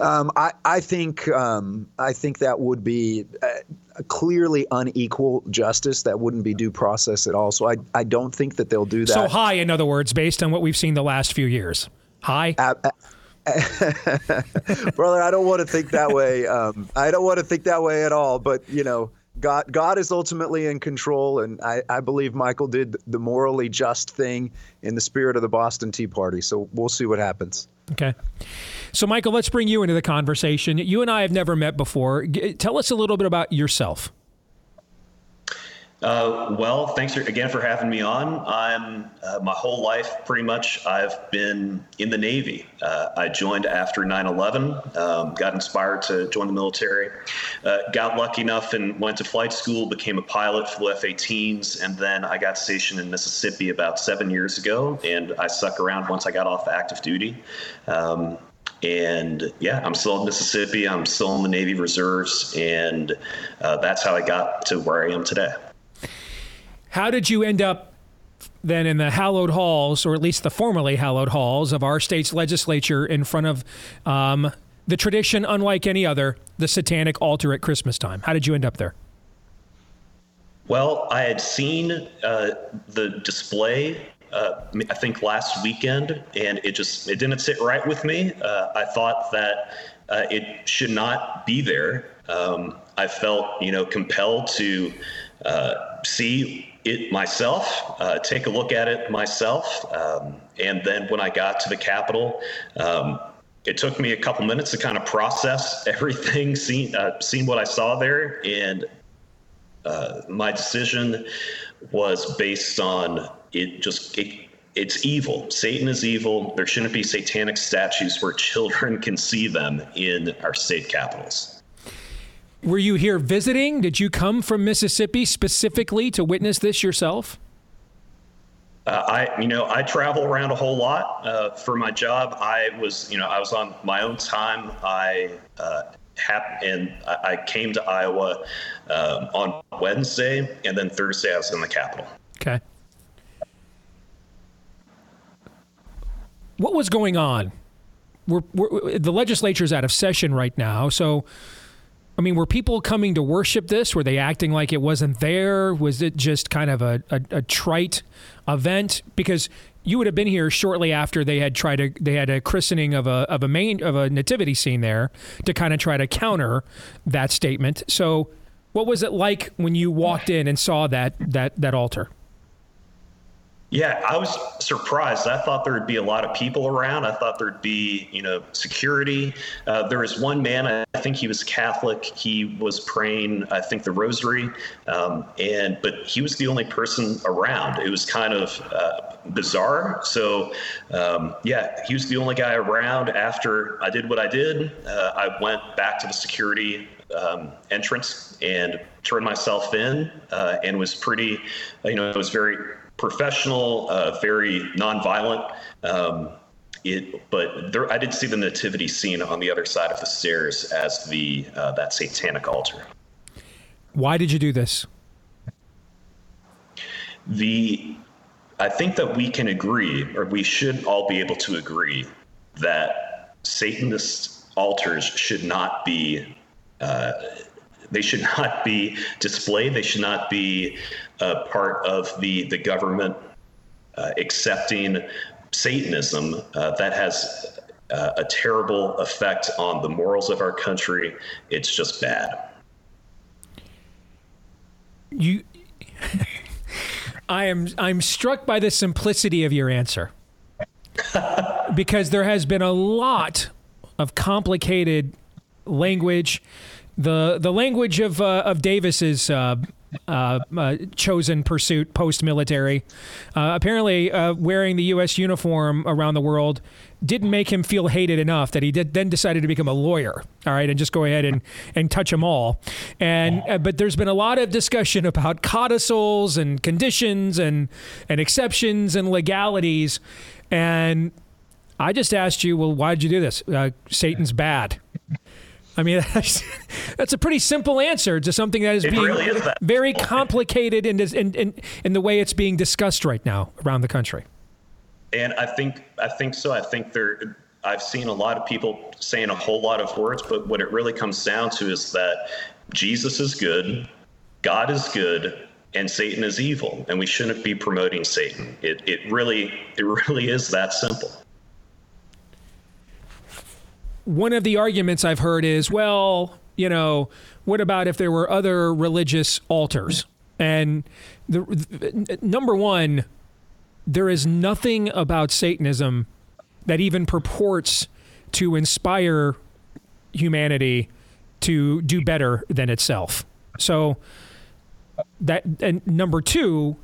Um, I, I think um, I think that would be a clearly unequal justice. That wouldn't be due process at all. So I I don't think that they'll do that. So high, in other words, based on what we've seen the last few years. High. Uh, [laughs] brother, I don't want to think that way. Um, I don't want to think that way at all. But you know, God, God is ultimately in control, and I, I believe Michael did the morally just thing in the spirit of the Boston Tea Party. So we'll see what happens. Okay. So, Michael, let's bring you into the conversation. You and I have never met before. Tell us a little bit about yourself. Uh, well, thanks again for having me on. I'm uh, my whole life pretty much I've been in the Navy. Uh, I joined after 9/11. Um, got inspired to join the military. Uh, got lucky enough and went to flight school. Became a pilot the F-18s, and then I got stationed in Mississippi about seven years ago. And I stuck around once I got off active duty. Um, and yeah, I'm still in Mississippi. I'm still in the Navy Reserves, and uh, that's how I got to where I am today. How did you end up then in the hallowed halls, or at least the formerly hallowed halls of our state's legislature, in front of um, the tradition, unlike any other, the satanic altar at Christmas time? How did you end up there? Well, I had seen uh, the display. Uh, I think last weekend, and it just it didn't sit right with me. Uh, I thought that uh, it should not be there. Um, I felt, you know, compelled to uh, see it myself, uh, take a look at it myself. Um, and then when I got to the Capitol, um, it took me a couple minutes to kind of process [laughs] everything, see, uh, seeing what I saw there. And uh, my decision was based on it just it it's evil. Satan is evil. There shouldn't be satanic statues where [laughs] children can see them in our state capitals. Were you here visiting? Did you come from Mississippi specifically to witness this yourself? Uh, I, you know, I travel around a whole lot uh, for my job. I was, you know, I was on my own time. I uh, hap- and I, I came to Iowa um, on Wednesday, and then Thursday I was in the Capitol. Okay. What was going on? We're, we're, the legislature's out of session right now, so I mean, were people coming to worship this? Were they acting like it wasn't there? Was it just kind of a, a, a trite event? Because you would have been here shortly after they had tried to they had a christening of a of a main of a nativity scene there to kind of try to counter that statement. So, what was it like when you walked in and saw that that that altar? Yeah, I was surprised. I thought there would be a lot of people around. I thought there'd be, you know, security. Uh, there was one man, I think he was Catholic. He was praying, I think, the Rosary, um, and but he was the only person around. It was kind of uh, bizarre. So, um, yeah, he was the only guy around. After I did what I did, uh, I went back to the security um, entrance and turned myself in, uh, and was pretty, you know, it was very professional, uh, very nonviolent. Um, it, but there, I did see the nativity scene on the other side of the stairs as the uh, that satanic altar. Why did you do this? The I think that we can agree, or we should all be able to agree, that Satanist altars should not be uh, they should not be displayed. They should not be uh, part of the the government uh, accepting Satanism. Uh, that has uh, a terrible effect on the morals of our country. It's just bad. You, [laughs] I am I'm struck by the simplicity of your answer [laughs] because there has been a lot of complicated language the the language of uh, of Davis's uh, uh, uh chosen pursuit post military. Uh, apparently, uh, wearing the U.S. uniform around the world didn't make him feel hated enough that he did, then decided to become a lawyer. All right, and just go ahead and and touch them all. And but there's been a lot of discussion about codicils and conditions and and exceptions and legalities. And I just asked you, well, why did you do this? Satan's bad. I mean, [laughs] that's, that's, a pretty simple answer to something that is it being really is very complicated in, in, in, in the way it's being discussed right now around the country. And I think I think so. I think there. I've seen a lot of people saying a whole lot of words, but what it really comes down to is that Jesus is good, God is good, and Satan is evil, and we shouldn't be promoting Satan. It it really it really is that simple one of the arguments I've heard is, well, you know, what about if there were other religious altars? And the, the number one, there is nothing about Satanism that even purports to inspire humanity to do better than itself. So that and number two,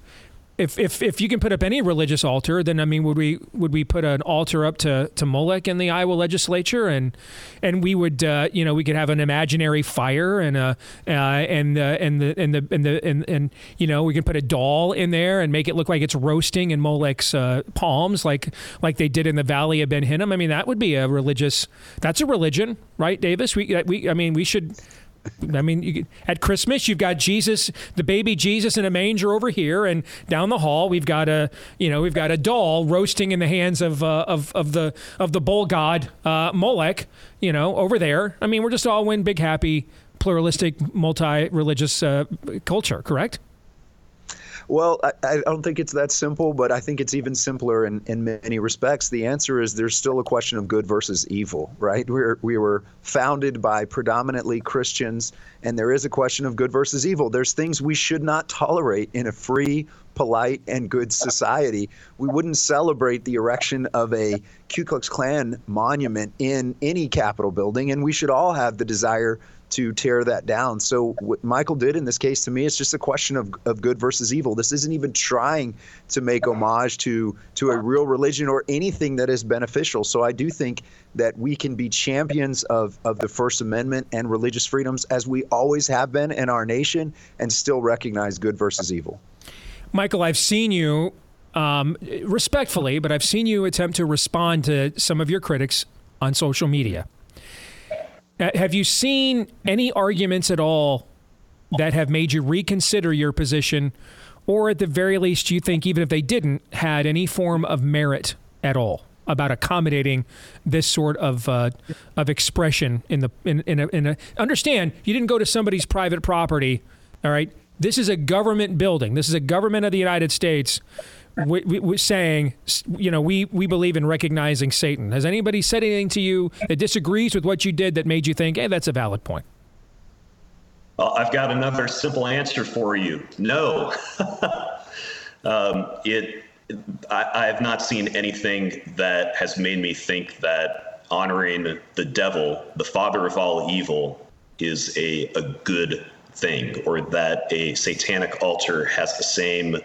if if if you can put up any religious altar, then I mean, would we would we put an altar up to to Molech in the Iowa legislature, and and we would uh, you know we could have an imaginary fire and a uh, and uh, and the and the and the and, and you know we can put a doll in there and make it look like it's roasting in Molech's uh, palms, like like they did in the Valley of Ben Hinnom. I mean, that would be a religious. That's a religion, right, Davis? We we I mean, we should I mean, you, at Christmas, you've got Jesus, the baby Jesus in a manger over here, and down the hall, we've got a, you know, we've got a doll roasting in the hands of uh, of of the of the bull god uh, Molech, you know, over there. I mean, we're just all one big happy pluralistic multi-religious uh, culture, correct? Well, I, I, don't think it's that simple, but I think it's even simpler in, in many respects. The answer is there's still a question of good versus evil, right? We're, we were founded by predominantly Christians, and there is a question of good versus evil. There's things we should not tolerate in a free, polite, and good society. We wouldn't celebrate the erection of a Ku Klux Klan monument in any Capitol building, and we should all have the desire to tear that down. So what Michael did in this case, to me, it's just a question of, of good versus evil. This isn't even trying to make homage to to a real religion or anything that is beneficial. So I do think that we can be champions of, of the First Amendment and religious freedoms as we always have been in our nation and still recognize good versus evil. Michael, I've seen you um, respectfully, but I've seen you attempt to respond to some of your critics on social media. Uh, have you seen any arguments at all that have made you reconsider your position, or at the very least, you think even if they didn't, had any form of merit at all about accommodating this sort of uh, of expression in the in in a, in a understand you didn't go to somebody's private property, all right. This is a government building. This is a government of the United States we, we, we saying, you know, we, we believe in recognizing Satan. Has anybody said anything to you that disagrees with what you did that made you think, hey, that's a valid point? Well, I've got another simple answer for you. No. [laughs] um, it. I, I have not seen anything that has made me think that honoring the devil, the father of all evil, is a, a good thing, or that a satanic altar has the same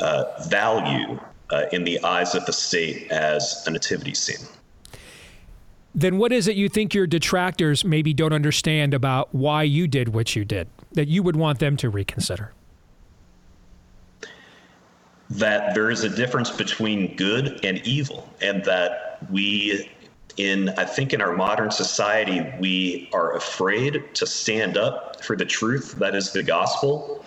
uh, value uh, in the eyes of the state as a nativity scene. Then what is it you think your detractors maybe don't understand about why you did what you did that you would want them to reconsider? That there is a difference between good and evil, and that we in I think in our modern society we are afraid to stand up for the truth that is the gospel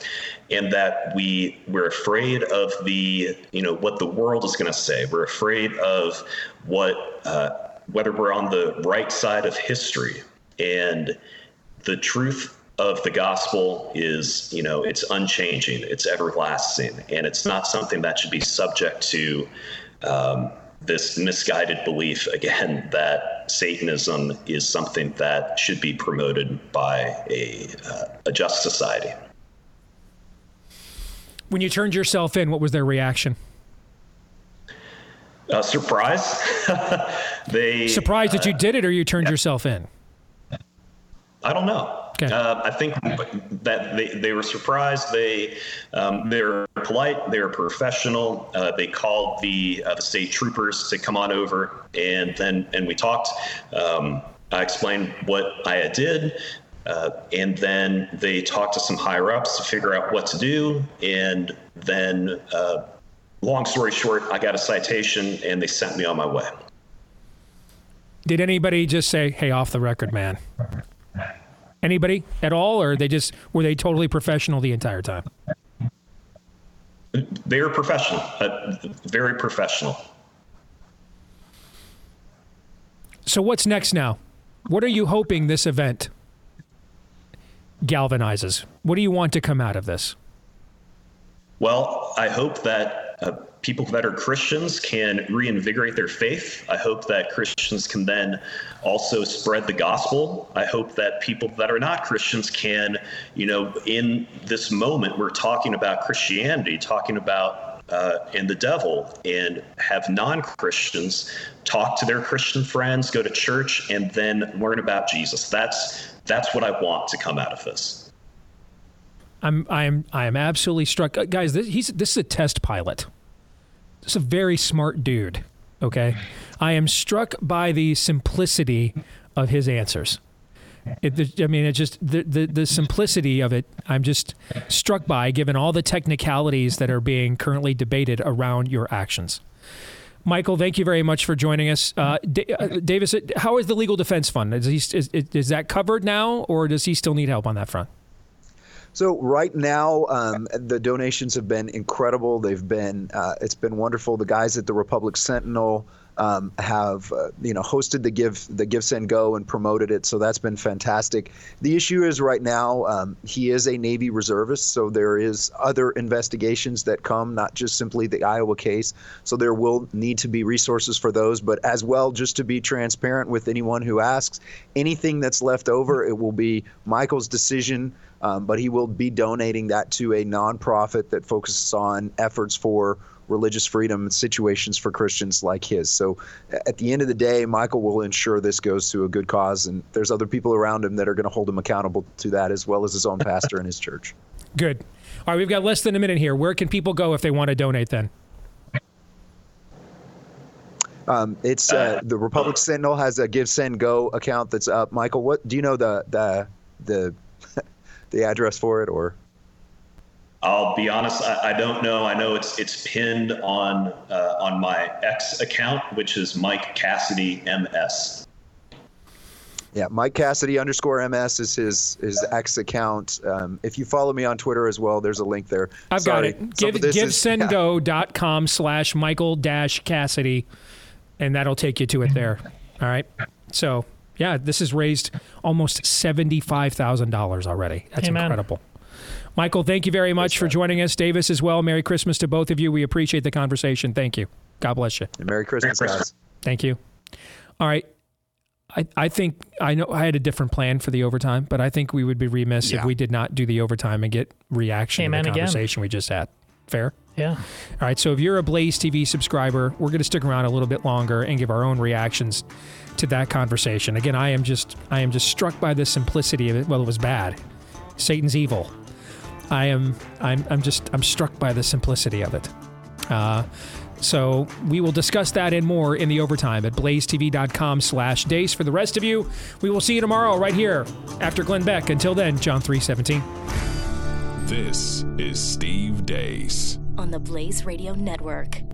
and that we we're afraid of the you know what the world is going to say. We're afraid of what uh, whether we're on the right side of history. And the truth of the gospel is you know it's unchanging. It's everlasting. And it's not something that should be subject to um, this misguided belief [laughs] again that Satanism is something that should be promoted by a, uh, a just society. When you turned yourself in, what was their reaction? Uh, surprise. [laughs] they surprised that you did it, or you turned yeah. yourself in. I don't know. Okay. Uh, I think that they, they were surprised. They um, they're polite. They're professional. Uh, they called the uh, the state troopers to come on over, and then and we talked. Um, I explained what I did. Uh, and then they talked to some higher ups to figure out what to do. And then, uh, long story short, I got a citation and they sent me on my way. Did anybody just say, hey, off the record, man? Anybody at all, or they just were they totally professional the entire time? They were professional, uh, very professional. So what's next now? What are you hoping this event galvanizes? What do you want to come out of this? Well, I hope that uh, people that are Christians can reinvigorate their faith. I hope that Christians can then also spread the gospel. I hope that people that are not Christians can, you know, in this moment, we're talking about Christianity, talking about uh, and the devil, and have non Christians talk to their Christian friends, go to church, and then learn about Jesus. That's that's what I want to come out of this. I'm I am I am absolutely struck, guys. This, he's this is a test pilot. This is a very smart dude. Okay, I am struck by the simplicity of his answers. It, I mean, it just the, the the simplicity of it. I'm just struck by, given all the technicalities that are being currently debated around your actions. Michael, thank you very much for joining us. Uh, D- uh, Davis, how is the legal defense fund? Is, he, is, is that covered now, or does he still need help on that front? So right now, um, the donations have been incredible. They've been uh, it's been wonderful. The guys at the Republic Sentinel um, have uh, you know hosted the give the GiveSendGo and promoted it. So that's been fantastic. The issue is right now um, he is a navy reservist so there is other investigations that come not just simply the iowa case. So there will need to be resources for those but as well just to be transparent with anyone who asks anything that's left over it will be michael's decision um, but he will be donating that to a nonprofit that focuses on efforts for religious freedom situations for Christians like his. So at the end of the day, Michael will ensure this goes to a good cause, and there's other people around him that are going to hold him accountable to that, as well as his own [laughs] pastor and his church. Good. All right, we've got less than a minute here. Where can people go if they want to donate then? Um, it's uh, the Republic Sentinel has a GiveSendGo account that's up. Michael, what do you know the the the [laughs] the address for it or? I'll be honest, I, I, don't know. I know it's it's pinned on uh, on my X account, which is Mike Cassidy MS. Yeah, Mike Cassidy underscore MS is his his X account. Um, if you follow me on Twitter as well, there's a link there. I've Sorry, got it. Give givesendgo.com [laughs] slash Michael dash Cassidy, and that'll take you to it there. All right. So yeah, this has raised almost seventy five thousand dollars already. That's Amen. incredible. Michael, thank you very much for joining us. Davis as well. Merry Christmas to both of you. We appreciate the conversation. Thank you. God bless you. And Merry Christmas, Merry Christmas. guys. Thank you. All right. I, I think I know I had a different plan for the overtime, but I think we would be remiss yeah. if we did not do the overtime and get reaction Amen to the conversation again. we just had. Fair? Yeah. All right. So if you're a Blaze TV subscriber, we're going to stick around a little bit longer and give our own reactions to that conversation. Again, I am just I am just struck by the simplicity of it. Well, it was bad. Satan's evil. I am I'm I'm just I'm struck by the simplicity of it. Uh, so we will discuss that and more in the overtime at blazetv.com slash deace. For the rest of you, we will see you tomorrow right here after Glenn Beck. Until then, John 317. This is Steve Deace on the Blaze Radio Network.